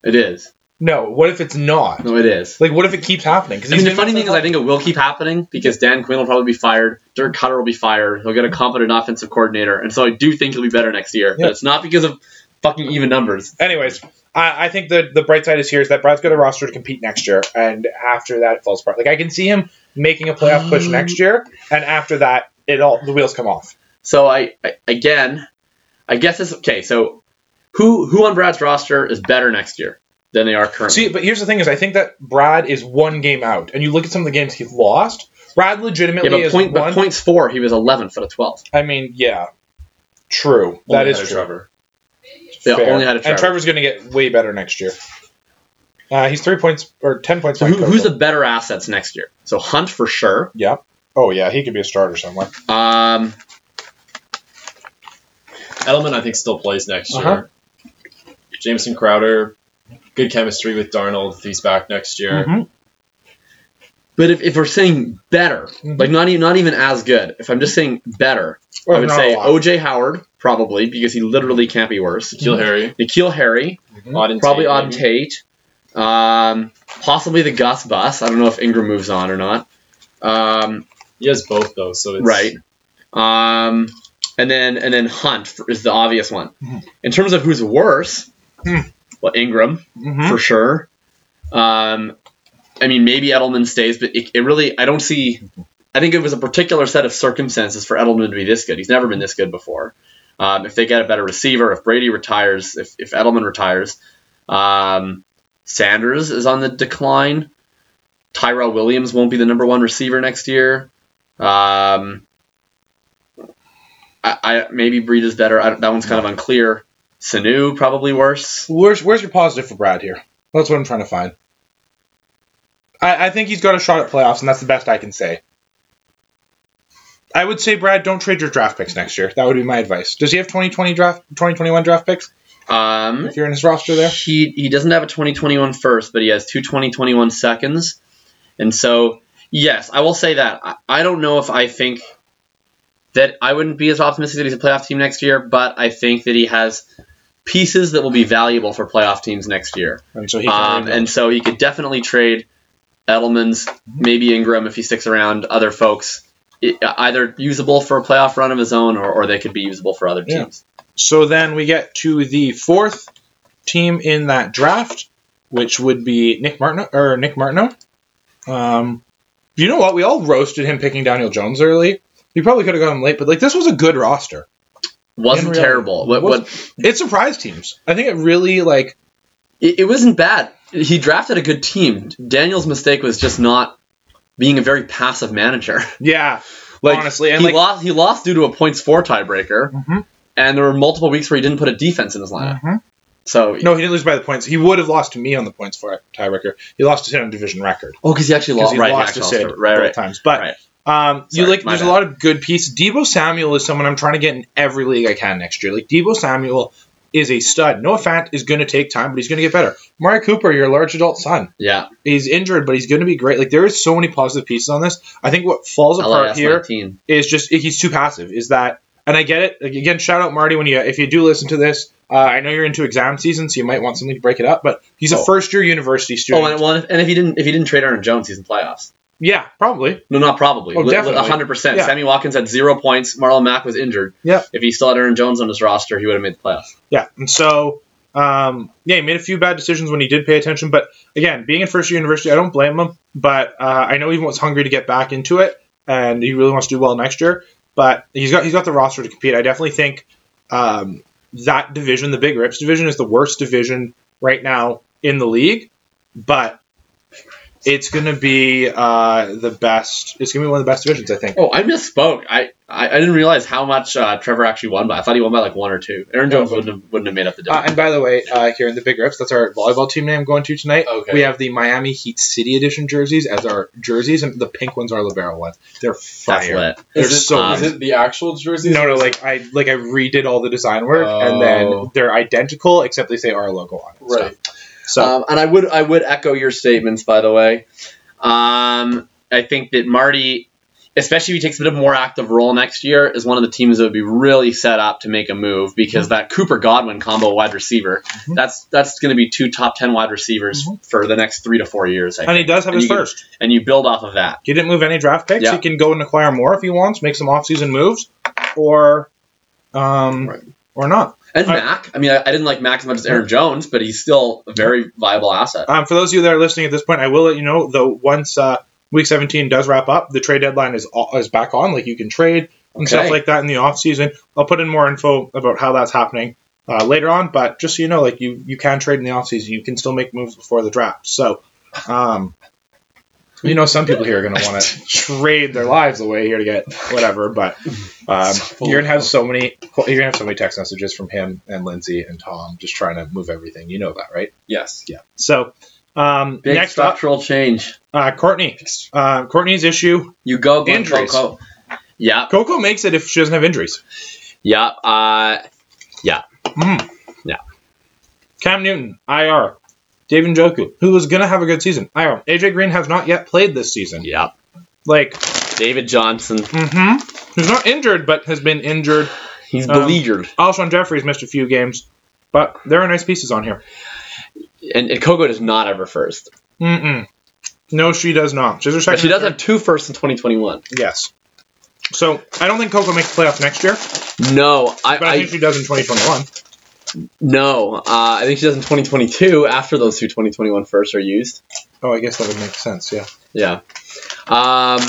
It is. No, what if it's not? No, it is. Like, what if it keeps happening? Because I mean, the funny thing is, I think it will keep happening because Dan Quinn will probably be fired. Dirk Koetter will be fired. He'll get a competent offensive coordinator, and so I do think he'll be better next year. But it's not because of fucking even numbers. Anyways, I, I think the the bright side is here is that Brad's got a roster to compete next year, and after that it falls apart. Like I can see him making a playoff push Um, next year, and after that it all the wheels come off. So I, I again, I guess it's okay. So who who on Brad's roster is better next year than they are currently? See, but here's the thing: is I think that Brad is one game out, and you look at some of the games he's lost. Brad yeah, legitimately but is point, one. but points four, he was 11th out of 12. I mean, yeah, true. Only that is ahead of true. Trevor. Yeah, Fair. only had a And Trevor. Trevor's going to get way better next year. Uh, he's three points or ten points. So who, who's the better assets next year? So Hunt for sure. Yeah. Oh yeah, he could be a starter somewhere. Um, Edelman, I think, still plays next year. Uh-huh. Jamison Crowder, good chemistry with Darnold if he's back next year. Mhm. but if, if we're saying better, Mhm. like not even not even as good, if I'm just saying better, Well, I would say. OJ Howard probably because he literally can't be worse. Kill Harry, N'Keal Harry, Auden probably Tate, Auden maybe. Tate, um, possibly the Gus Bus. I don't know if Ingram moves on or not. Um, He has both though, so it's right. Um, and then and then Hunt is the obvious one. Mhm. In terms of who's worse, Hmm. well Ingram Mhm. for sure. Um, I mean maybe Edelman stays, but it, it really I don't see. I think it was a particular set of circumstances for Edelman to be this good. He's never been this good before. Um, if they get a better receiver, if Brady retires, if, if Edelman retires, um, Sanders is on the decline. Tyrell Williams won't be the number one receiver next year. Um, I, I maybe Breed is better. That one's kind of unclear. Sanu probably worse. Where's where's your positive for Brad here? That's what I'm trying to find. I, I think he's got a shot at playoffs, and that's the best I can say. I would say, Brad, don't trade your draft picks next year. That would be my advice. Does he have 2020 draft, 2021 draft picks? Um, If you're in his roster there, he he doesn't have a 2021 first, but he has two 2021 seconds, and so yes, I will say that. I, I don't know if I think that I wouldn't be as optimistic that he's a playoff team next year, but I think that he has pieces that will be valuable for playoff teams next year. and so he Um, and so he could definitely trade Edelman's, maybe Ingram if he sticks around, other folks, i- either usable for a playoff run of his own or, or they could be usable for other Yeah. So then we get to the fourth team in that draft, which would be Nick Martin or Nick Martineau. Um, you know what? We all roasted him picking Daniel Jones early. He probably could have got him late, but like this was a good roster. Wasn't reality, terrible. What, was- what It surprised teams. I think it really like it, it wasn't bad. He drafted a good team. Daniel's mistake was just not being a very passive manager. yeah, like honestly, and he like lost. He lost due to a points four tiebreaker, Mhm. And there were multiple weeks where he didn't put a defense in his lineup. Mhm. So no, he didn't lose by the points. He would have lost to me on the points for tiebreaker. He lost to him on division record oh, because he actually lost. he right, he lost to actually Sid lost. Right, both right. times. But Right. Um, you like my there's a lot of good pieces. Deebo Samuel is someone I'm trying to get in every league I can next year. Like Deebo Samuel is a stud. Noah Fant is going to take time, but he's going to get better. Mari Cooper, your large adult son, Yeah, he's injured, but he's going to be great. Like there is so many positive pieces on this. I think what falls apart LAS here 19. is just he's too passive. Is that and I get it. Again, shout out Marty when you if you do listen to this. Uh, I know you're into exam season, so you might want something to break it up. But he's a Oh. first year university student. Oh, and, well, and if he didn't, if he didn't trade Aaron Jones, he's in playoffs. yeah, probably. No, not probably. Oh, definitely. hundred percent. Yeah. Sammy Watkins had zero points. Marlon Mack was injured. Yeah. If he still had Aaron Jones on his roster, he would have made the playoffs. Yeah, and so um, yeah, he made a few bad decisions when he did pay attention. But again, being in first year university, I don't blame him. But uh, I know he was hungry to get back into it, and he really wants to do well next year. But he's got he's got the roster to compete. I definitely think um, that division, the Big Rips division, is the worst division right now in the league. But it's going to be uh, the best. It's going to be one of the best divisions, I think. Oh, I misspoke. I, I, I didn't realize how much uh, Trevor actually won by. I thought he won by like one or two. Aaron Jones wouldn't have, wouldn't have made up the Uh, difference. and by the way, uh, here in the Big Rips, that's our volleyball team name going to tonight. Okay. We have the Miami Heat City Edition jerseys as our jerseys, and the pink ones are libero ones. They're That's fire. lit. They're Is it, so um, is it the actual jerseys? no, no, like I like I redid all the design work, and Oh. then they're identical except they say our logo on it. Right. stuff. So Um, and I would I would echo your statements, by the way. Um, I think that Marty, especially if he takes a bit of a more active role next year, is one of the teams that would be really set up to make a move because that Cooper Godwin combo wide receiver, Mhm. that's that's going to be two top ten wide receivers Mhm. for the next three to four years. I and he does have And his you can- first. and you build off of that. He didn't move any draft picks. Yeah. He can go and acquire more if he wants, make some offseason moves, or um, Right. or not. And I- Mack, I mean, I, I didn't like Mack as much as Aaron Jones, but he's still a very viable asset. Um, for those of you that are listening at this point, I will let you know though once uh, week 17 does wrap up, the trade deadline is is back on. Like you can trade and stuff like that in the off season. I'll put in more info about how that's happening uh, later on. But just so you know, like you you can trade in the off season. You can still make moves before the draft. So, um, you know, some people here are going to want to trade their lives away here to get whatever. But um, you're gonna have so many you're gonna have so many text messages from him and Lindsay and Tom just trying to move everything. You know that, right? Yes. Yeah. So. Um, Big next up, structural change. uh, Courtney. Uh, Courtney's issue. You go, Glenn Injuries. Coco. Yeah, Coco makes it if she doesn't have injuries. yeah. Uh, Mm. Yeah. Cam Newton, IR. David Njoku, who was going to have a good season, IR. AJ Green has not yet played this season. yeah. Like, David Johnson. mm-hmm. He's not injured, but has been injured. He's Um, beleaguered. Alshon Jeffries missed a few games, but there are nice pieces on here. And, and Coco does not have her first. Mm-mm. No, she does not. She's her But she does have two firsts in 2021. Yes. So I don't think Coco makes playoffs next year, No, I, but I, I, think she does in 2021. No. Uh, I think she does in 2022 after those two 2021 firsts are used. Oh, I guess that would make sense. Yeah. Yeah. Um,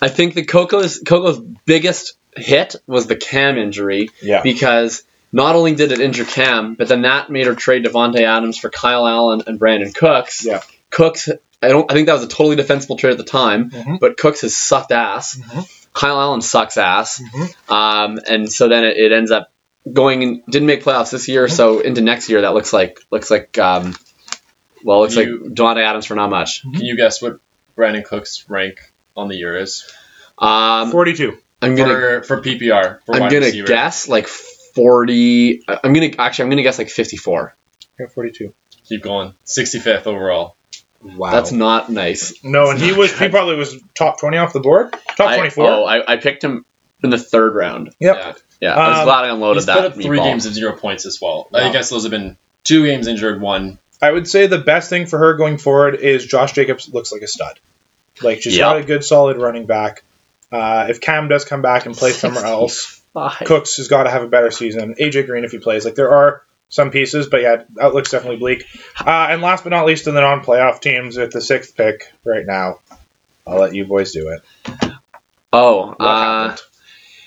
I think the Coco's Coco's biggest hit was the Cam injury Yeah. because not only did it injure Cam, but then that made her trade Davante Adams for Kyle Allen and Brandin Cooks. Yeah. Cooks, I don't. I think that was a totally defensible trade at the time, Mhm. but Cooks has sucked ass. Mhm. Kyle Allen sucks ass, Mhm. um, and so then it, it ends up going. In, didn't make playoffs this year, so into next year that looks like looks like. Um, well, looks You- like Davante Adams for not much. Can you guess what Brandin Cook's rank on the year is Um, 42. I'm gonna for for PPR? For I'm gonna receiver? guess like 40. I- I'm gonna actually I'm gonna guess like 54. Yeah, 42. Keep going. 65th overall. Wow. That's not nice. no, and he was he probably was top 20 off the board. Top 24. oh, I, I picked him in the third round. Yep. Yeah. Yeah, I was Um, glad I unloaded He's put that. up three meatball. games of zero points as well. Wow. I guess those have been two games injured, one. I would say the best thing for her going forward is Josh Jacobs looks like a stud. Like she's Yeah. got a good, solid running back. Uh, if Cam does come back and play somewhere else, Cooks has got to have a better season. AJ Green if he plays, like there are some pieces, but yeah, outlook's definitely bleak. Uh, and last but not least, in the non-playoff teams with the sixth pick right now, I'll let you boys do it. Oh, What uh.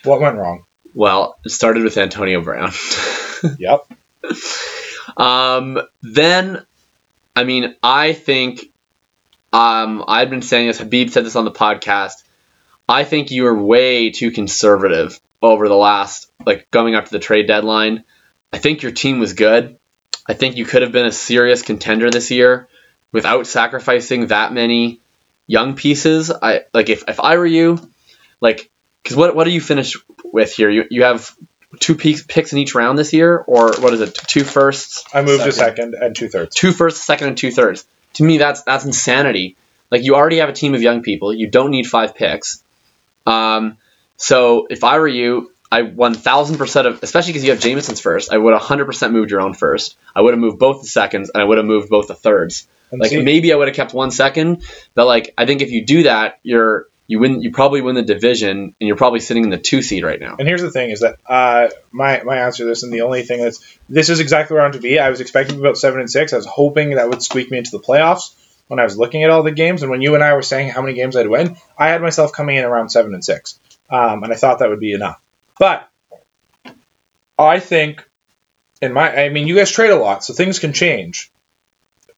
What went wrong? Well, it started with Antonio Brown. Yep. Um, then, I mean, I think um, I've been saying this. Habib said this on the podcast. I think you were way too conservative over the last, like, going up to the trade deadline. I think your team was good. I think you could have been a serious contender this year without sacrificing that many young pieces. I like if, if I were you, like because what what do you finish with here? You you have two picks picks in each round this year, or what is it? Two firsts, I moved to Second. second and two thirds. two firsts, second, and two thirds. To me, that's that's insanity. Like you already have a team of young people. You don't need five picks. Um, so if I were you, I 1,000% of, especially because you have Jameson's first, I would 100% moved your own first. I would have moved both the seconds, and I would have moved both the thirds. And Like see- maybe I would have kept one second, but like I think if you do that, you're you win. You probably win the division, and you're probably sitting in the two seed right now. And here's the thing: is that uh, my my answer to this, and the only thing that's this is exactly where I want to be. I was expecting about seven and six. I was hoping that would squeak me into the playoffs when I was looking at all the games. And when you and I were saying how many games I'd win, I had myself coming in around seven and six, um, and I thought that would be enough. But I think, in my, I mean, you guys trade a lot, so things can change.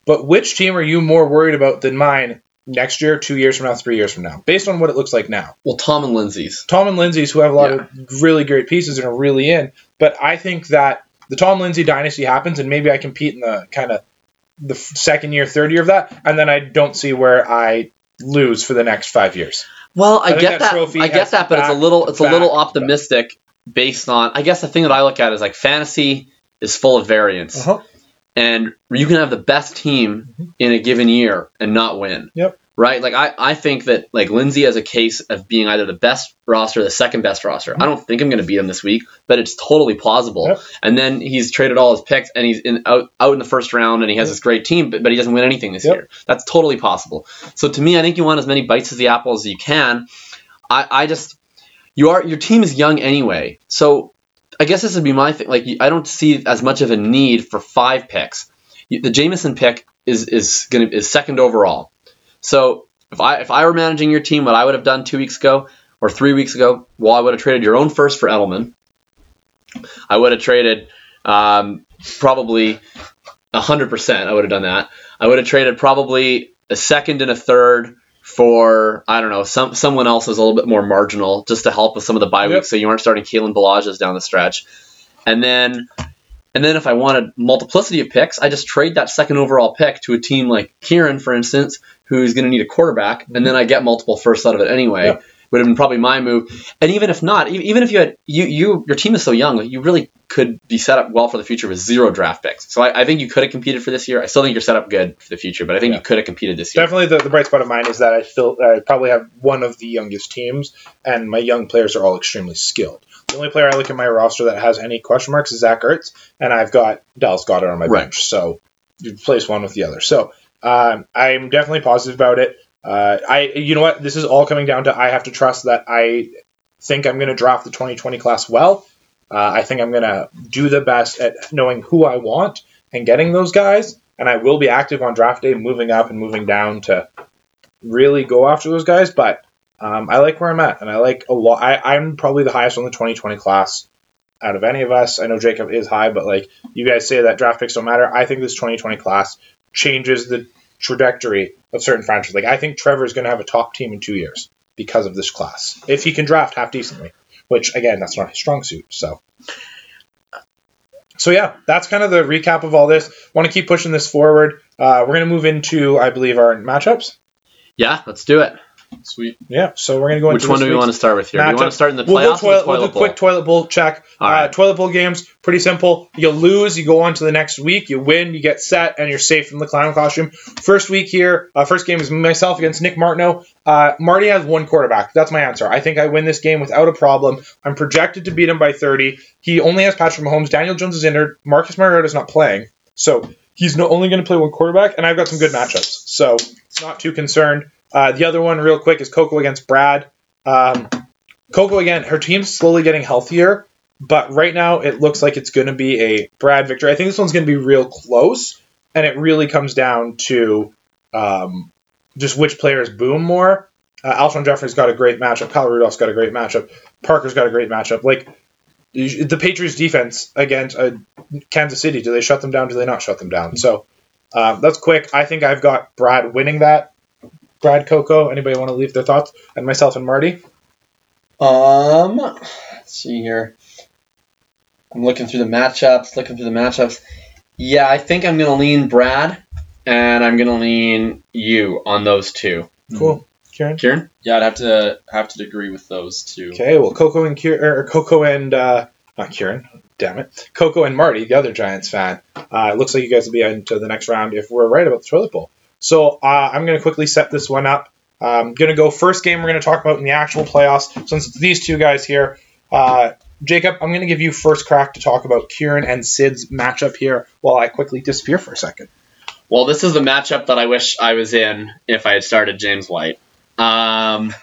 But which team are you more worried about than mine next year, two years from now, three years from now, based on what it looks like now? Well, Tom and Lindsay's. Tom and Lindsay's who have a lot of really great pieces and are really in. But I think that the Tom Lindsay dynasty happens, and maybe I compete in the kind of the second year, third year of that, and then I don't see where I lose for the next five years. Well, I, think get that that. I get that, but it's a little it's a little optimistic based on. I guess the thing that I look at is like fantasy is full of variance, Uh-huh. And you can have the best team mm-hmm. in a given year and not win. Yep. Right. Like I, I think that like Lindsay has a case of being either the best roster the second best roster. I don't think I'm going to beat him this week, but it's totally plausible. Yep. And then he's traded all his picks and he's in out, out in the first round and he has this great team, but, but he doesn't win anything this Yep. year. That's totally possible. So to me, I think you want as many bites of the apple as you can. I, I just you are your team is young anyway. So I guess this would be my thing. Like I don't see as much of a need for five picks. The Jamison pick is is gonna is second overall. So if I if I were managing your team, what I would have done two weeks ago or three weeks ago, well, I would have traded your own first for Edelman. I would have traded um, probably hundred percent. I would have done that. I would have traded probably a second and a third for I don't know some someone else is a little bit more marginal just to help with some of the bye Yep. weeks, so you aren't starting Kalen Ballage down the stretch, and then. And then if I wanted multiplicity of picks, I just trade that second overall pick to a team like Kieran, for instance, who's going to need a quarterback, and then mm-hmm. I get multiple firsts out of it anyway. Would have been probably my move. And even if not, even if you had you you your team is so young, you really could be set up well for the future with zero draft picks. So I, I think you could have competed for this year. I still think you're set up good for the future, but I think Yeah. you could have competed this year. Definitely, the, the bright spot of mine is that I still I probably have one of the youngest teams, and my young players are all extremely skilled. The only player I look at my roster that has any question marks is Zach Ertz, and I've got Dallas Goedert on my Right. bench. So you place one with the other. So um, I'm definitely positive about it. Uh, I, you know what? This is all coming down to I have to trust that I think I'm going to draft the 2020 class well. Uh, I think I'm going to do the best at knowing who I want and getting those guys, and I will be active on draft day, moving up and moving down to really go after those guys. But um, I like where I'm at, and I like a lot. I, I'm probably the highest on the 2020 class out of any of us. I know Jakob is high, but like you guys say that draft picks don't matter. I think this 2020 class changes the trajectory of certain franchises. Like I think Trevor is going to have a top team in two years because of this class, if he can draft half decently. Which again, that's not his strong suit. So. So yeah, that's kind of the recap of all this. Want to keep pushing this forward. Uh, we're going to move into, I believe, our matchups. Yeah, let's do it. Sweet. Yeah, so we're going to go into Which into one do we want to start with here? Do you want to start in the We'll playoffs go or the toilet, we'll do bowl? quick toilet bowl check. All right. Uh, toilet bowl games, pretty simple. You lose, you go on to the next week, you win, you get set, and you're safe from the clown costume. First week here, uh, first game is myself against Nick Martineau. Uh, Marty has one quarterback. That's my answer. I think I win this game without a problem. I'm projected to beat him by 30. He only has Patrick Mahomes. Daniel Jones is injured. Marcus Mariota is not playing. So he's no, only going to play one quarterback, and I've got some good matchups. So it's not too concerned. Uh, the other one, real quick, is Coco against Brad. Um, Coco again, her team's slowly getting healthier, but right now it looks like it's going to be a Brad victory. I think this one's going to be real close, and it really comes down to um, just which players boom more. Uh, Alshon Jeffery's got a great matchup. Kyle Rudolph's got a great matchup. Parker's got a great matchup. Like the Patriots defense against uh, Kansas City, do they shut them down? Do they not shut them down? So um, that's quick. I think I've got Brad winning that. Brad Coco. Anybody want to leave their thoughts? And myself and Marty. Um, let's see here. I'm looking through the matchups, looking through the matchups. Yeah, I think I'm going to lean Brad, and I'm going to lean you on those two. Cool. Kieran. Kieran? Yeah, I'd have to have to agree with those two. Okay. Well, Coco and Kieran, or Coco and uh, not Kieran. Damn it, Coco and Marty, the other Giants fan. Uh, it looks like you guys will be into the next round if we're right about the toilet bowl. So uh, I'm going to quickly set this one up. I'm going to go first game we're going to talk about in the actual playoffs. Since it's these two guys here, uh, Jakob, I'm going to give you first crack to talk about Kieran and Sid's matchup here while I quickly disappear for a second. Well, this is the matchup that I wish I was in if I had started James White. Um,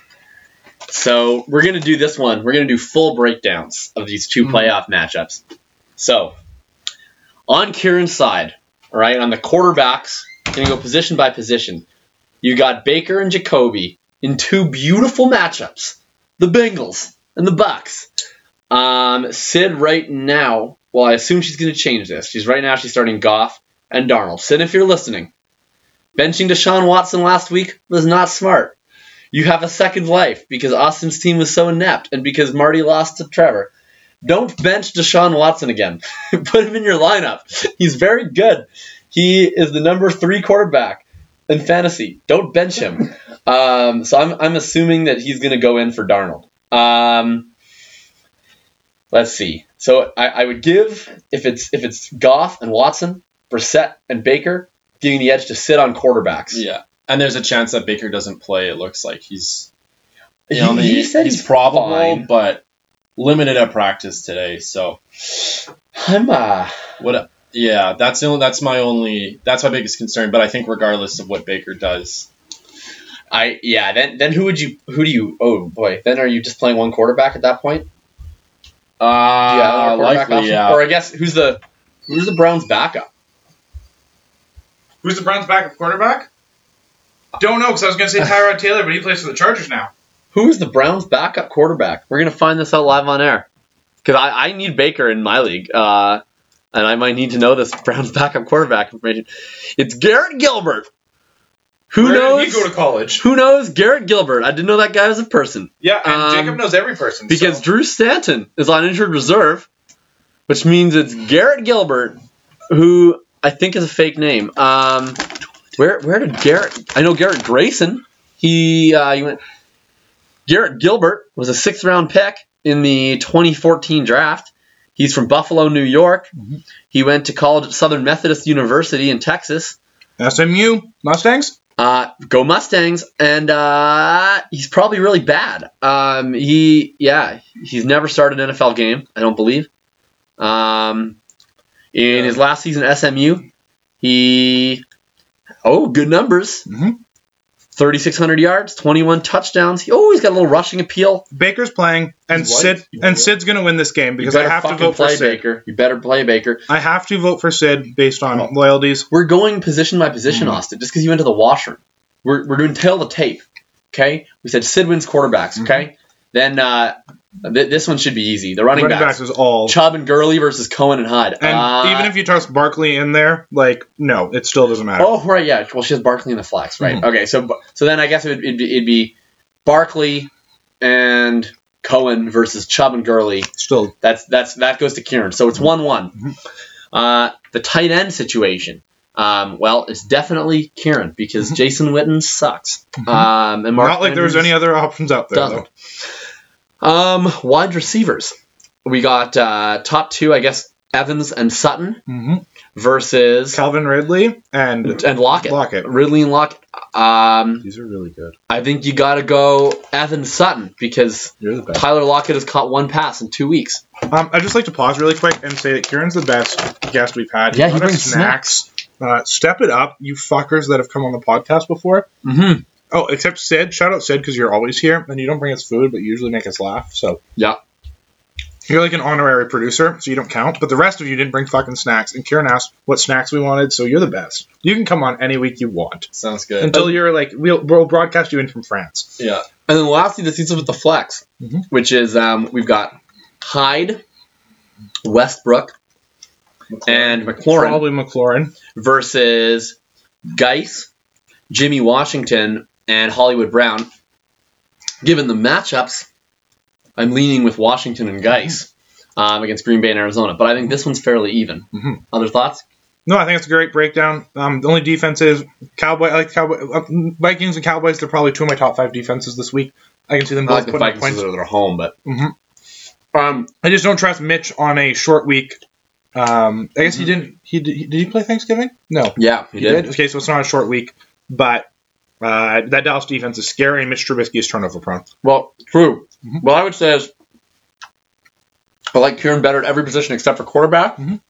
so we're going to do this one. We're going to do full breakdowns of these 2 Mhm. playoff matchups. So, on Kieran's side, all right, on the quarterbacks, to go position by position. You got Baker and Jacoby in two beautiful matchups the Bengals and the Bucks. Um, Sid right now, well, I assume she's to change this. She's right now, she's starting Goff and Darnold. Sid, if you're listening, benching Deshaun Watson last week was not smart. You have a second life because Austin's team was so inept and because Marty lost to Trevor. Don't bench Deshaun Watson again. Put him in your lineup. He's very good. He is the number three quarterback in fantasy. Don't bench him. Um, so I'm, I'm assuming that he's going to go in for Darnold. Um, let's see. So I, I would give if it's if it's Goff and Watson, Brissett and Baker, giving the edge to sit on quarterbacks. Yeah, and there's a chance that Baker doesn't play. It looks like he's He, you know, he said he's, he's probable, fine. but limited at practice today. So I'm uh, what? Yeah, that's the only, that's my only that's my biggest concern. But I think regardless of what Baker does, I yeah. Then then who would you who do you? Oh boy. Then are you just playing one quarterback at that point? uh, Do you have another quarterback likely, option? yeah. Or I guess who's the who's the Browns backup? Who's the Browns' backup quarterback? Don't know because I was going to say Tyrod Taylor, but he plays for the Chargers now. Who's the Browns backup quarterback? We're gonna find this out live on air because I, I need Baker in my league, uh, and I might need to know this Browns backup quarterback information. It's Garrett Gilbert. Who Where knows? did he go to college? Who knows Garrett Gilbert? I didn't know that guy was a person Yeah, and Um, Jakob knows every person. because so- Drew Stanton is on injured reserve, which means it's Garrett Gilbert, who I think is a fake name. Um, where where did Garrett? I know Garrett Grayson. He uh, he went. Garrett Gilbert was a sixth round pick in the 2014 draft. He's from Buffalo, New York. He went to college at Southern Methodist University in Texas. SMU Mustangs. Uh, go Mustangs, and uh, he's probably really bad. Um, he, yeah, he's never started an NFL game, I don't believe. Um, in his last season at SMU, he, oh, good numbers. Mhm. 3,600 yards, 21 touchdowns. He always got a little rushing appeal. Baker's playing, and He's. Sid know and. Sid's going to win this game because I have to vote for play Sid. Baker. You better play Baker. I have to vote for Sid based on Oh. loyalties. We're going position by position, Mhm. Austin, just because you went to the washroom. We're, we're doing tail the tape. Okay? We said Sid wins quarterbacks. Okay? Then uh, th- this one should be easy. The running, Running backs. backs is all. Chubb and Gurley versus Cohen and Hyde. And Uh, even if you toss Barkley in there, like no, it still doesn't matter. oh right, yeah. Well, she has Barkley in the flex, right? Mhm. Okay, so so then I guess it would it'd be, it'd be Barkley and Cohen versus Chubb and Gurley. Still, That's that's that goes to Kieran. So it's one one. Mhm. Uh, the tight end situation. Um, well, it's definitely Kieran because Jason Witten sucks. Um, and Mark Mm-hmm. not like there was any other options out there. doesn't. Though. Um, wide receivers. We got uh, top two, I guess, Evans and Sutton hmm versus Calvin Ridley and and Lockett. Lockett. Ridley and Lockett. Um, These are really good. I think you got to go Evans Sutton because You're the best. Tyler Lockett has caught one pass in two weeks. Um, I'd just like to pause really quick and say that Kieran's the best guest we've had. Yeah, he brought us brings snacks. Uh, step it up, you fuckers that have come on the podcast before. Mm-hmm. Oh, except Sid. Shout out Sid because you're always here and you don't bring us food, but you usually make us laugh. So Yeah. you're like an honorary producer, so you don't count. But the rest of you didn't bring fucking snacks. And Kieran asked what snacks we wanted, so you're the best. You can come on any week you want sounds good. until you're like we'll, we'll broadcast you in from France. yeah, And then lastly, the season with the flex, Mhm. which is um, we've got Hyde, Westbrook, and McLaurin Probably McLaurin. versus Guice, Jimmy Washington, and Hollywood Brown. Given the matchups, I'm leaning with Washington and Guice um, against Green Bay and Arizona, but I think this one's fairly even. Mhm. Other thoughts? No, I think it's a great breakdown. Um, the only defense is Cowboy. I like the Cowboy uh, Vikings and Cowboys. They're probably two of my top five defenses this week. I can see them I both like the putting up Vikings points. they're at home, but Mhm. um, I just don't trust Mitch on a short week. Um, I guess he didn't. He did, he did he play Thanksgiving? No, yeah, he did. Okay, so it's not a short week, but uh, that Dallas defense is scary, and Mitch Trubisky is turnover prone. Well, true. Mhm. What I would say is, I like Kieran better at every position except for quarterback. Mhm.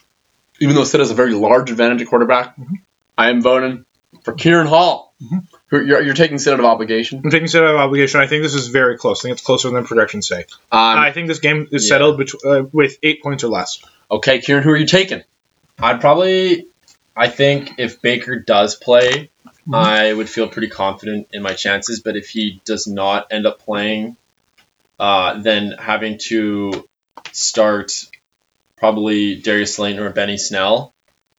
Even though Sid has a very large advantage at quarterback, Mhm. I am voting for Kieran Hall. Mhm. Who you're, you're taking Sid out of obligation. I'm taking set of obligation. I think this is very close. I think it's closer than projections say. Um, I think this game is yeah. settled uh, with eight points or less. okay, Kieran, who are you taking? I'd probably, I think if Baker does play, Mhm. I would feel pretty confident in my chances. But if he does not end up playing, uh, then having to start probably Darius Slayton or Benny Snell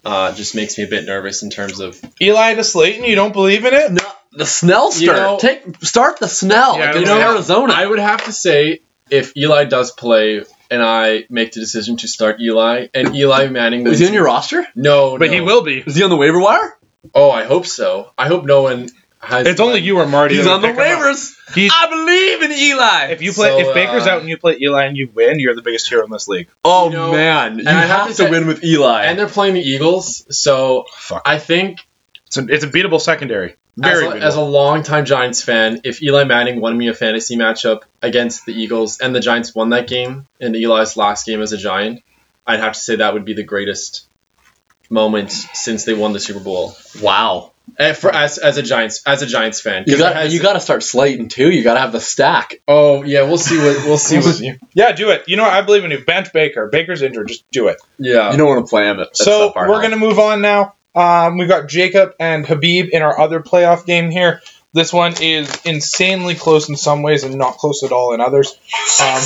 uh, just makes me a bit nervous in terms of Eli to Slayton, you don't believe in it? No, the Snellster. You know- Take start the Snell Yeah, against you know, Arizona. I would have to say if Eli does play and I make the decision to start Eli and Eli Manning Is he on your roster? no, But no. he will be. Is he on the waiver wire? Oh, I hope so. I hope no one has. It's only you or Marty. He's that on the pick him up. waivers. He's- I believe in Eli. If you play, So, if Baker's uh, out and you play Eli and you win, you're the biggest hero in this league. oh You know, man, you and I have, have to, to say- win with Eli. And they're playing the Eagles, so Fuck. I think It's a, it's a beatable secondary. as Very a, beatable. as a longtime Giants fan, if Eli Manning won me a fantasy matchup against the Eagles and the Giants won that game in Eli's last game as a Giant, I'd have to say that would be the greatest moment since they won the Super Bowl. wow. Eh, for as as a Giants as a Giants fan. You 'Cause it got has- you got to start Slayton too. You got to have the stack. Oh yeah, we'll see what we'll see what. yeah, do it. You know, what? I believe in you. Bench Baker. Baker's injured. Just do it. Yeah. You don't want to play him. At, at so we're health. gonna move on now. Um, we've got Jakob and Habib in our other playoff game here. This one is insanely close in some ways and not close at all in others. Um,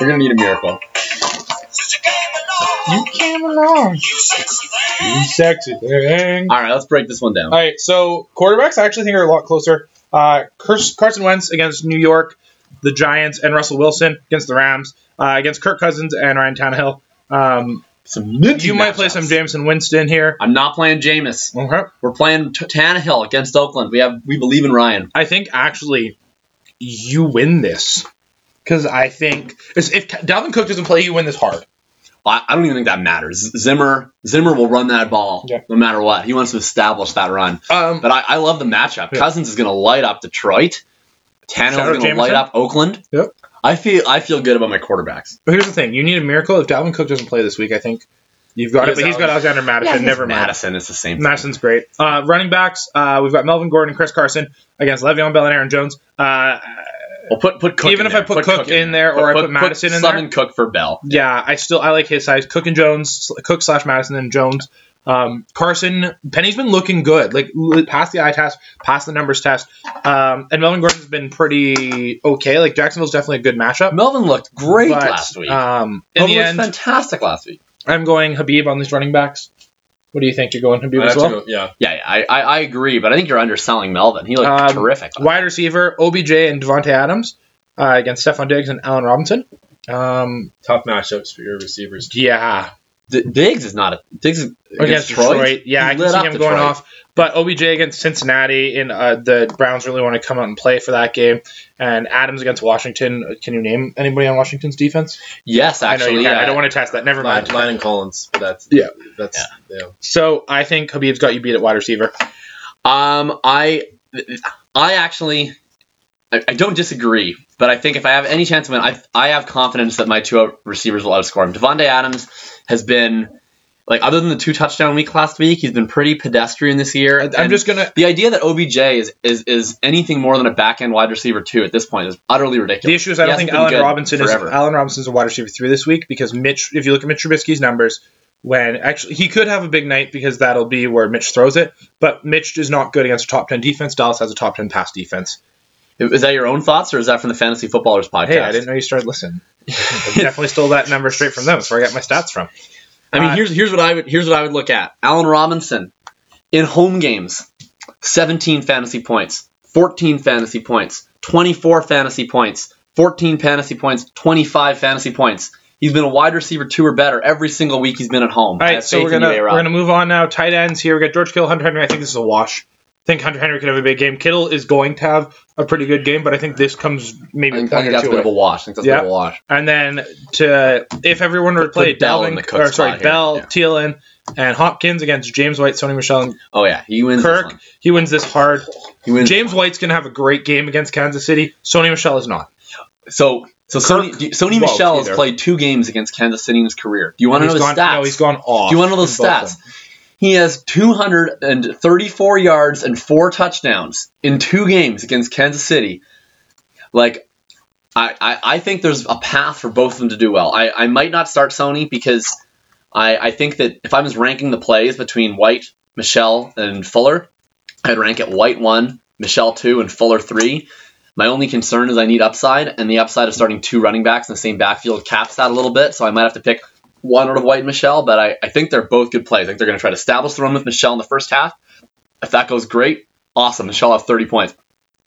We're gonna need a miracle. You came along, you sexy thing. All right, let's break this one down. All right, so quarterbacks I actually think are a lot closer. Uh, Carson Wentz against New York, the Giants, and Russell Wilson against the Rams, uh, against Kirk Cousins and Ryan Tannehill. Um, Some you might play matchups. some Jameis Winston here. I'm not playing Jameis. Okay. We're playing T- Tannehill against Oakland. We have we believe in Ryan. I think actually you win this because I think if if Dalvin Cook doesn't play, you win this hard. I, I don't even think that matters. Zimmer Zimmer will run that ball Yeah. no matter what. He wants to establish that run. Um, But I, I love the matchup. Yeah. Cousins is going to light up Detroit. Shout is going to light up Oakland. Yep. I feel I feel good about my quarterbacks. but here's the thing: you need a miracle. If Dalvin Cook doesn't play this week, I think you've got He it. But he's got Alexander Mattison. Yeah, never mind. Mattison is the same. thing. Mattison's great. Uh, running backs, uh, we've got Melvin Gordon and Chris Carson against Le'Veon Bell and Aaron Jones. Uh, Well, put put Cook Even if I there. put Cook in there or I put Mattison in Sutton Cook for Bell. yeah, I still I like his size. Cook and Jones, Cook slash Mattison and Jones. Um, Carson Penny's been looking good, like past the eye test, past the numbers test, um, and Melvin Gordon's been pretty okay. Like Jacksonville's definitely a good matchup. Melvin looked great but, last week. Um, in Melvin the end, fantastic last week. I'm going Habib on these running backs. What do you think? You're going Habib I'd as well? to go, yeah. Yeah, yeah I, I, I agree, but I think you're underselling Melvin. He looked Um, terrific. Wide receiver OBJ and Davante Adams uh, against Stefon Diggs and Allen Robinson. Um, Tough matchups for your receivers. yeah, D- Diggs is not a Diggs is against Detroit. Yeah, He I can see him going off. But OBJ against Cincinnati, and uh, the Browns really want to come out and play for that game. And Adams against Washington. Can you name anybody on Washington's defense? Yes, I know actually. you can. yeah. I don't want to test that. Never mind. Landon Collins, that's Yeah. That's yeah. So I think Habib's got you beat at wide receiver. Um, I, I actually, I, I don't disagree, but I think if I have any chance of winning, I, I have confidence that my two receivers will outscore him. Davante Adams has been, like, other than the two touchdown week last week, he's been pretty pedestrian this year. I'm And just gonna. the idea that OBJ is, is is anything more than a back end wide receiver two at this point is utterly ridiculous. The issue is I He don't think Allen Robinson forever. is Allen Robinson's a wide receiver three this week because Mitch. If you look at Mitch Trubisky's numbers, when actually he could have a big night because that'll be where Mitch throws it. But Mitch is not good against a top ten defense. Dallas has a top ten pass defense. Is that your own thoughts, or is that from the Fantasy Footballers podcast? Hey, I didn't know you started listening. I definitely stole that number straight from them. That's where I got my stats from. I mean, Uh, here's here's what I would here's what I would look at. Allen Robinson in home games, 17 fantasy points, 14 fantasy points, 24 fantasy points, 14 fantasy points, 25 fantasy points. He's been a wide receiver two or better every single week he's been at home. All right, so we're gonna we're gonna move on now. Tight ends here. We got George Kittle, Hunter Henry. I think this is a wash. I think Hunter Henry could have a big game. Kittle is going to have a pretty good game, but I think this comes maybe a think, I think that's a bit of a wash. I think that's a Yeah. bit of a wash. And then to if everyone were to play Bell in Dalvin, or sorry. Bell, Yeah. Thielen, and Hopkins against James White, Sony Michel, and Oh yeah, he wins. this Kirk, one. he wins this hard. He wins. James White's gonna have a great game against Kansas City. Sony Michel is not. So so Kirk- Sony, Sony Michel has played two games against Kansas City in his career. Do you want to know the gone, stats? No, he's gone off. Do you want to know the stats? He has 234 yards and four touchdowns in two games against Kansas City. Like, I, I, I think there's a path for both of them to do well. I, I might not start Sony because I, I think that if I was ranking the plays between White, Michel, and Fuller, I'd rank it White 1, Michel 2, and Fuller 3. My only concern is I need upside, and the upside of starting two running backs in the same backfield caps that a little bit, so I might have to pick one out of White and Michel, but I, I think they're both good plays. I think they're going to try to establish the run with Michel in the first half. If that goes great, awesome. Michel have 30 points.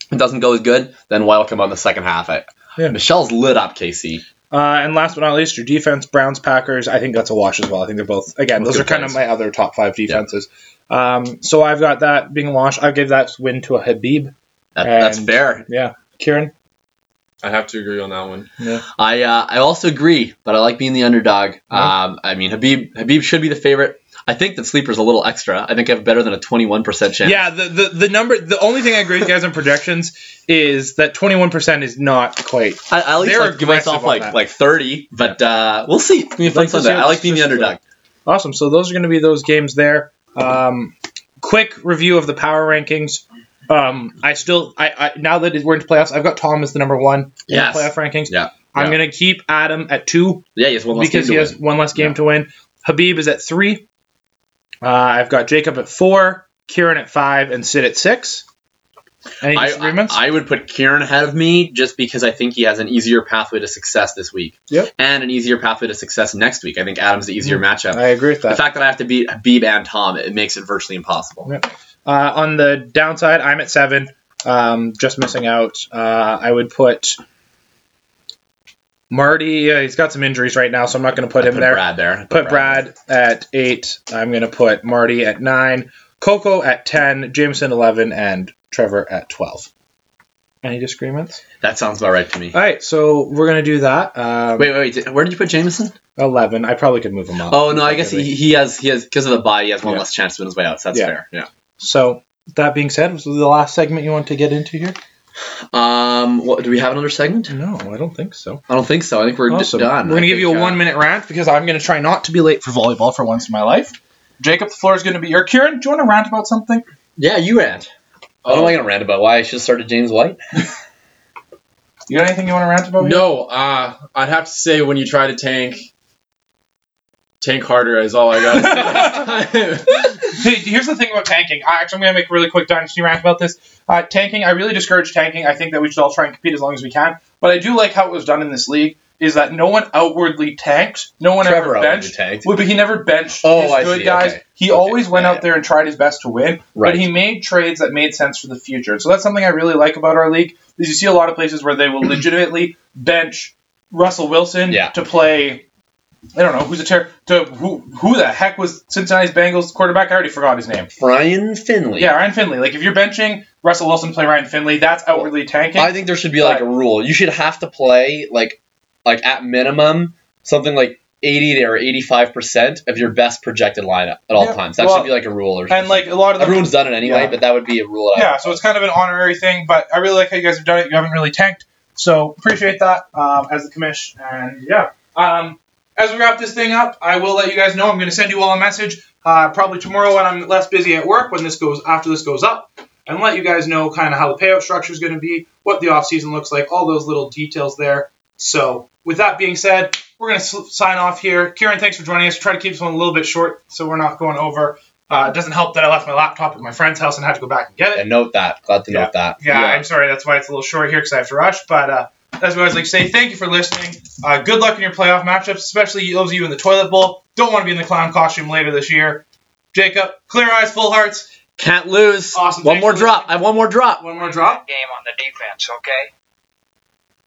If it doesn't go as good, then White will come out in the second half. I, Yeah. Michel's lit up KC. Uh, and last but not least, your defense, Browns, Packers. I think that's a wash as well. I think they're both again. Both those are kind of my other top five defenses. Um, so I've got that being a wash. I give that win to a Habib. That, And- that's fair. Yeah, Kieran. I have to agree on that one. Yeah. I uh, I also agree, but I like being the underdog. Yeah. Um, I mean, Habib Habib should be the favorite. I think that sleeper's a little extra. I think I have better than a 21% chance. Yeah, the, the the number. The only thing I agree with you guys on projections is that twenty one percent is not quite. I, I at least like give myself like that. like 30, but uh, we'll see. It's gonna be a fun Like Sunday. I like being the underdog. Awesome. So those are going to be those games there. Um, quick review of the power rankings. Um, I still, I, I now that we're into playoffs, I've got Tom as the number one in Yes. the playoff rankings. Yeah. I'm Yeah. going to keep Adam at two Yeah, he has one less because game he to has win. one less game Yeah. to win. Habib is at three. Uh, I've got Jakob at four, Kieran at five, and Sid at six. Any I, disagreements? I, I would put Kieran ahead of me just because I think he has an easier pathway to success this week. Yep. And an easier pathway to success next week. I think Adam's the easier matchup. I agree with that. the fact that I have to beat Habib and Tom, it makes it virtually impossible. Uh, on the downside, I'm at seven, um, just missing out. Uh, I would put Marty. Uh, he's got some injuries right now, so I'm not going to put I him there. Put Brad there. I Put Brad at eight. I'm going to put Marty at nine. Coco at ten. Jameson eleven, and Trevor at twelve. Any disagreements? That sounds about right to me. All right, so we're going to do that. Um, Wait, wait, wait. Where did you put Jameson? eleven. I probably could move him up. Oh no, I guess he, he has he has because of the bye he has one Yeah. less chance to win his way out. So that's Yeah. fair. Yeah. So that being said, was the last segment you want to get into here? Um, what do we have another segment? No, I don't think so. I don't think so. I think we're d- Awesome. done. We're going I to give you a uh, one minute rant because I'm going to try not to be late for volleyball for once in my life. Jakob, the floor is going to be your. Kieran, do you want to rant about something? Yeah, you rant. What am I going to rant about? Why I should have started James White? You got anything you want to rant about? here? No, uh, I'd have to say when you try to tank, tank harder is all I got. Hey, here's the thing about tanking. I, actually, I'm going to make a really quick dynasty rant about this. Uh, tanking, I really discourage tanking. I think that we should all try and compete as long as we can. But I do like how it was done in this league. Is that no one outwardly tanked, no one Trevor ever outwardly benched. tanked. Well, but he never benched Oh, his I good see, guys. okay. He Okay, always went yeah, out yeah. there and tried his best to win. Right. But he made trades that made sense for the future. So that's something I really like about our league. Is you see a lot of places where they will legitimately bench Russell Wilson Yeah. to play. I don't know who's a ter- to who who the heck was Cincinnati's Bengals quarterback? I already forgot his name. Brian Finley. Yeah, Ryan Finley. Like if you're benching Russell Wilson to play Ryan Finley, that's outwardly tanking. I think there should be like a rule. You should have to play like like at minimum something like 80 or 85 percent of your best projected lineup at all Yeah, times. That well, should be like a rule or and something. like a lot of them, Everyone's done it anyway, Yeah. but that would be a rule. yeah, so it's kind of an honorary thing. But I really like how you guys have done it. You haven't really tanked, so appreciate that um, as the commish. And yeah, um, as we wrap this thing up, I will let you guys know. I'm going to send you all a message uh, probably tomorrow when I'm less busy at work when this goes after this goes up, and let you guys know kind of how the payout structure is going to be, what the off season looks like, all those little details there. So with that being said, we're going to sign off here. Kieran, thanks for joining us. Try to keep this one a little bit short so we're not going over. Uh, it doesn't help that I left my laptop at my friend's house and had to go back and get it. And note that. Glad to note that. Yeah, I'm sorry. That's why it's a little short here because I have to rush. But uh, as we always like to say, thank you for listening. Uh, good luck in your playoff matchups, especially those of you in the toilet bowl. Don't want to be in the clown costume later this year. Jakob, clear eyes, full hearts. Can't lose. Awesome. One Thanks more drop. I have one more drop. One more drop. game on the defense, okay?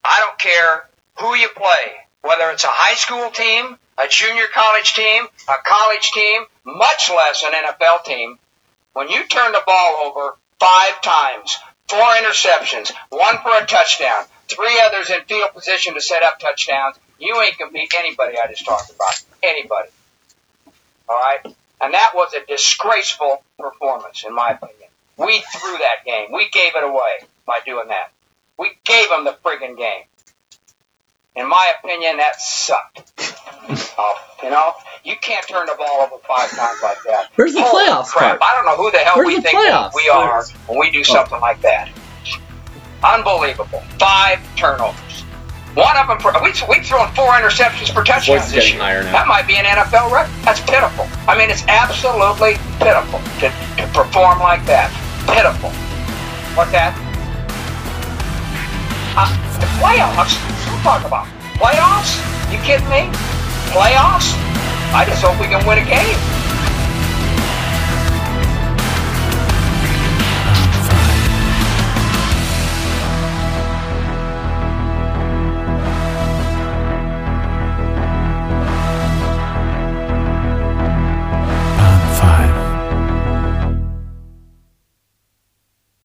I don't care who you play. whether it's a high school team, a junior college team, a college team, much less an NFL team, when you turn the ball over five times, four interceptions, one for a touchdown, three others in field position to set up touchdowns, you ain't gonna beat anybody I just talked about. Anybody. All right? And that was a disgraceful performance, in my opinion. We threw that game. We gave it away by doing that. We gave them the friggin' game. In my opinion, that sucked. Oh, you know, you can't turn the ball over five times like that. Where's the Holy playoffs crap. part? I don't know who the hell Where's we the think playoffs? we are when we do something like that. Unbelievable. Five turnovers. One of them, for, we, we've thrown four interceptions for Voice touchdowns this year. higher now. That might be an NFL record. That's pitiful. I mean, it's absolutely pitiful to, to perform like that. Pitiful. What's that? Uh, the playoffs? Don't talk about playoffs? You kidding me? Playoffs? I just hope we can win a game.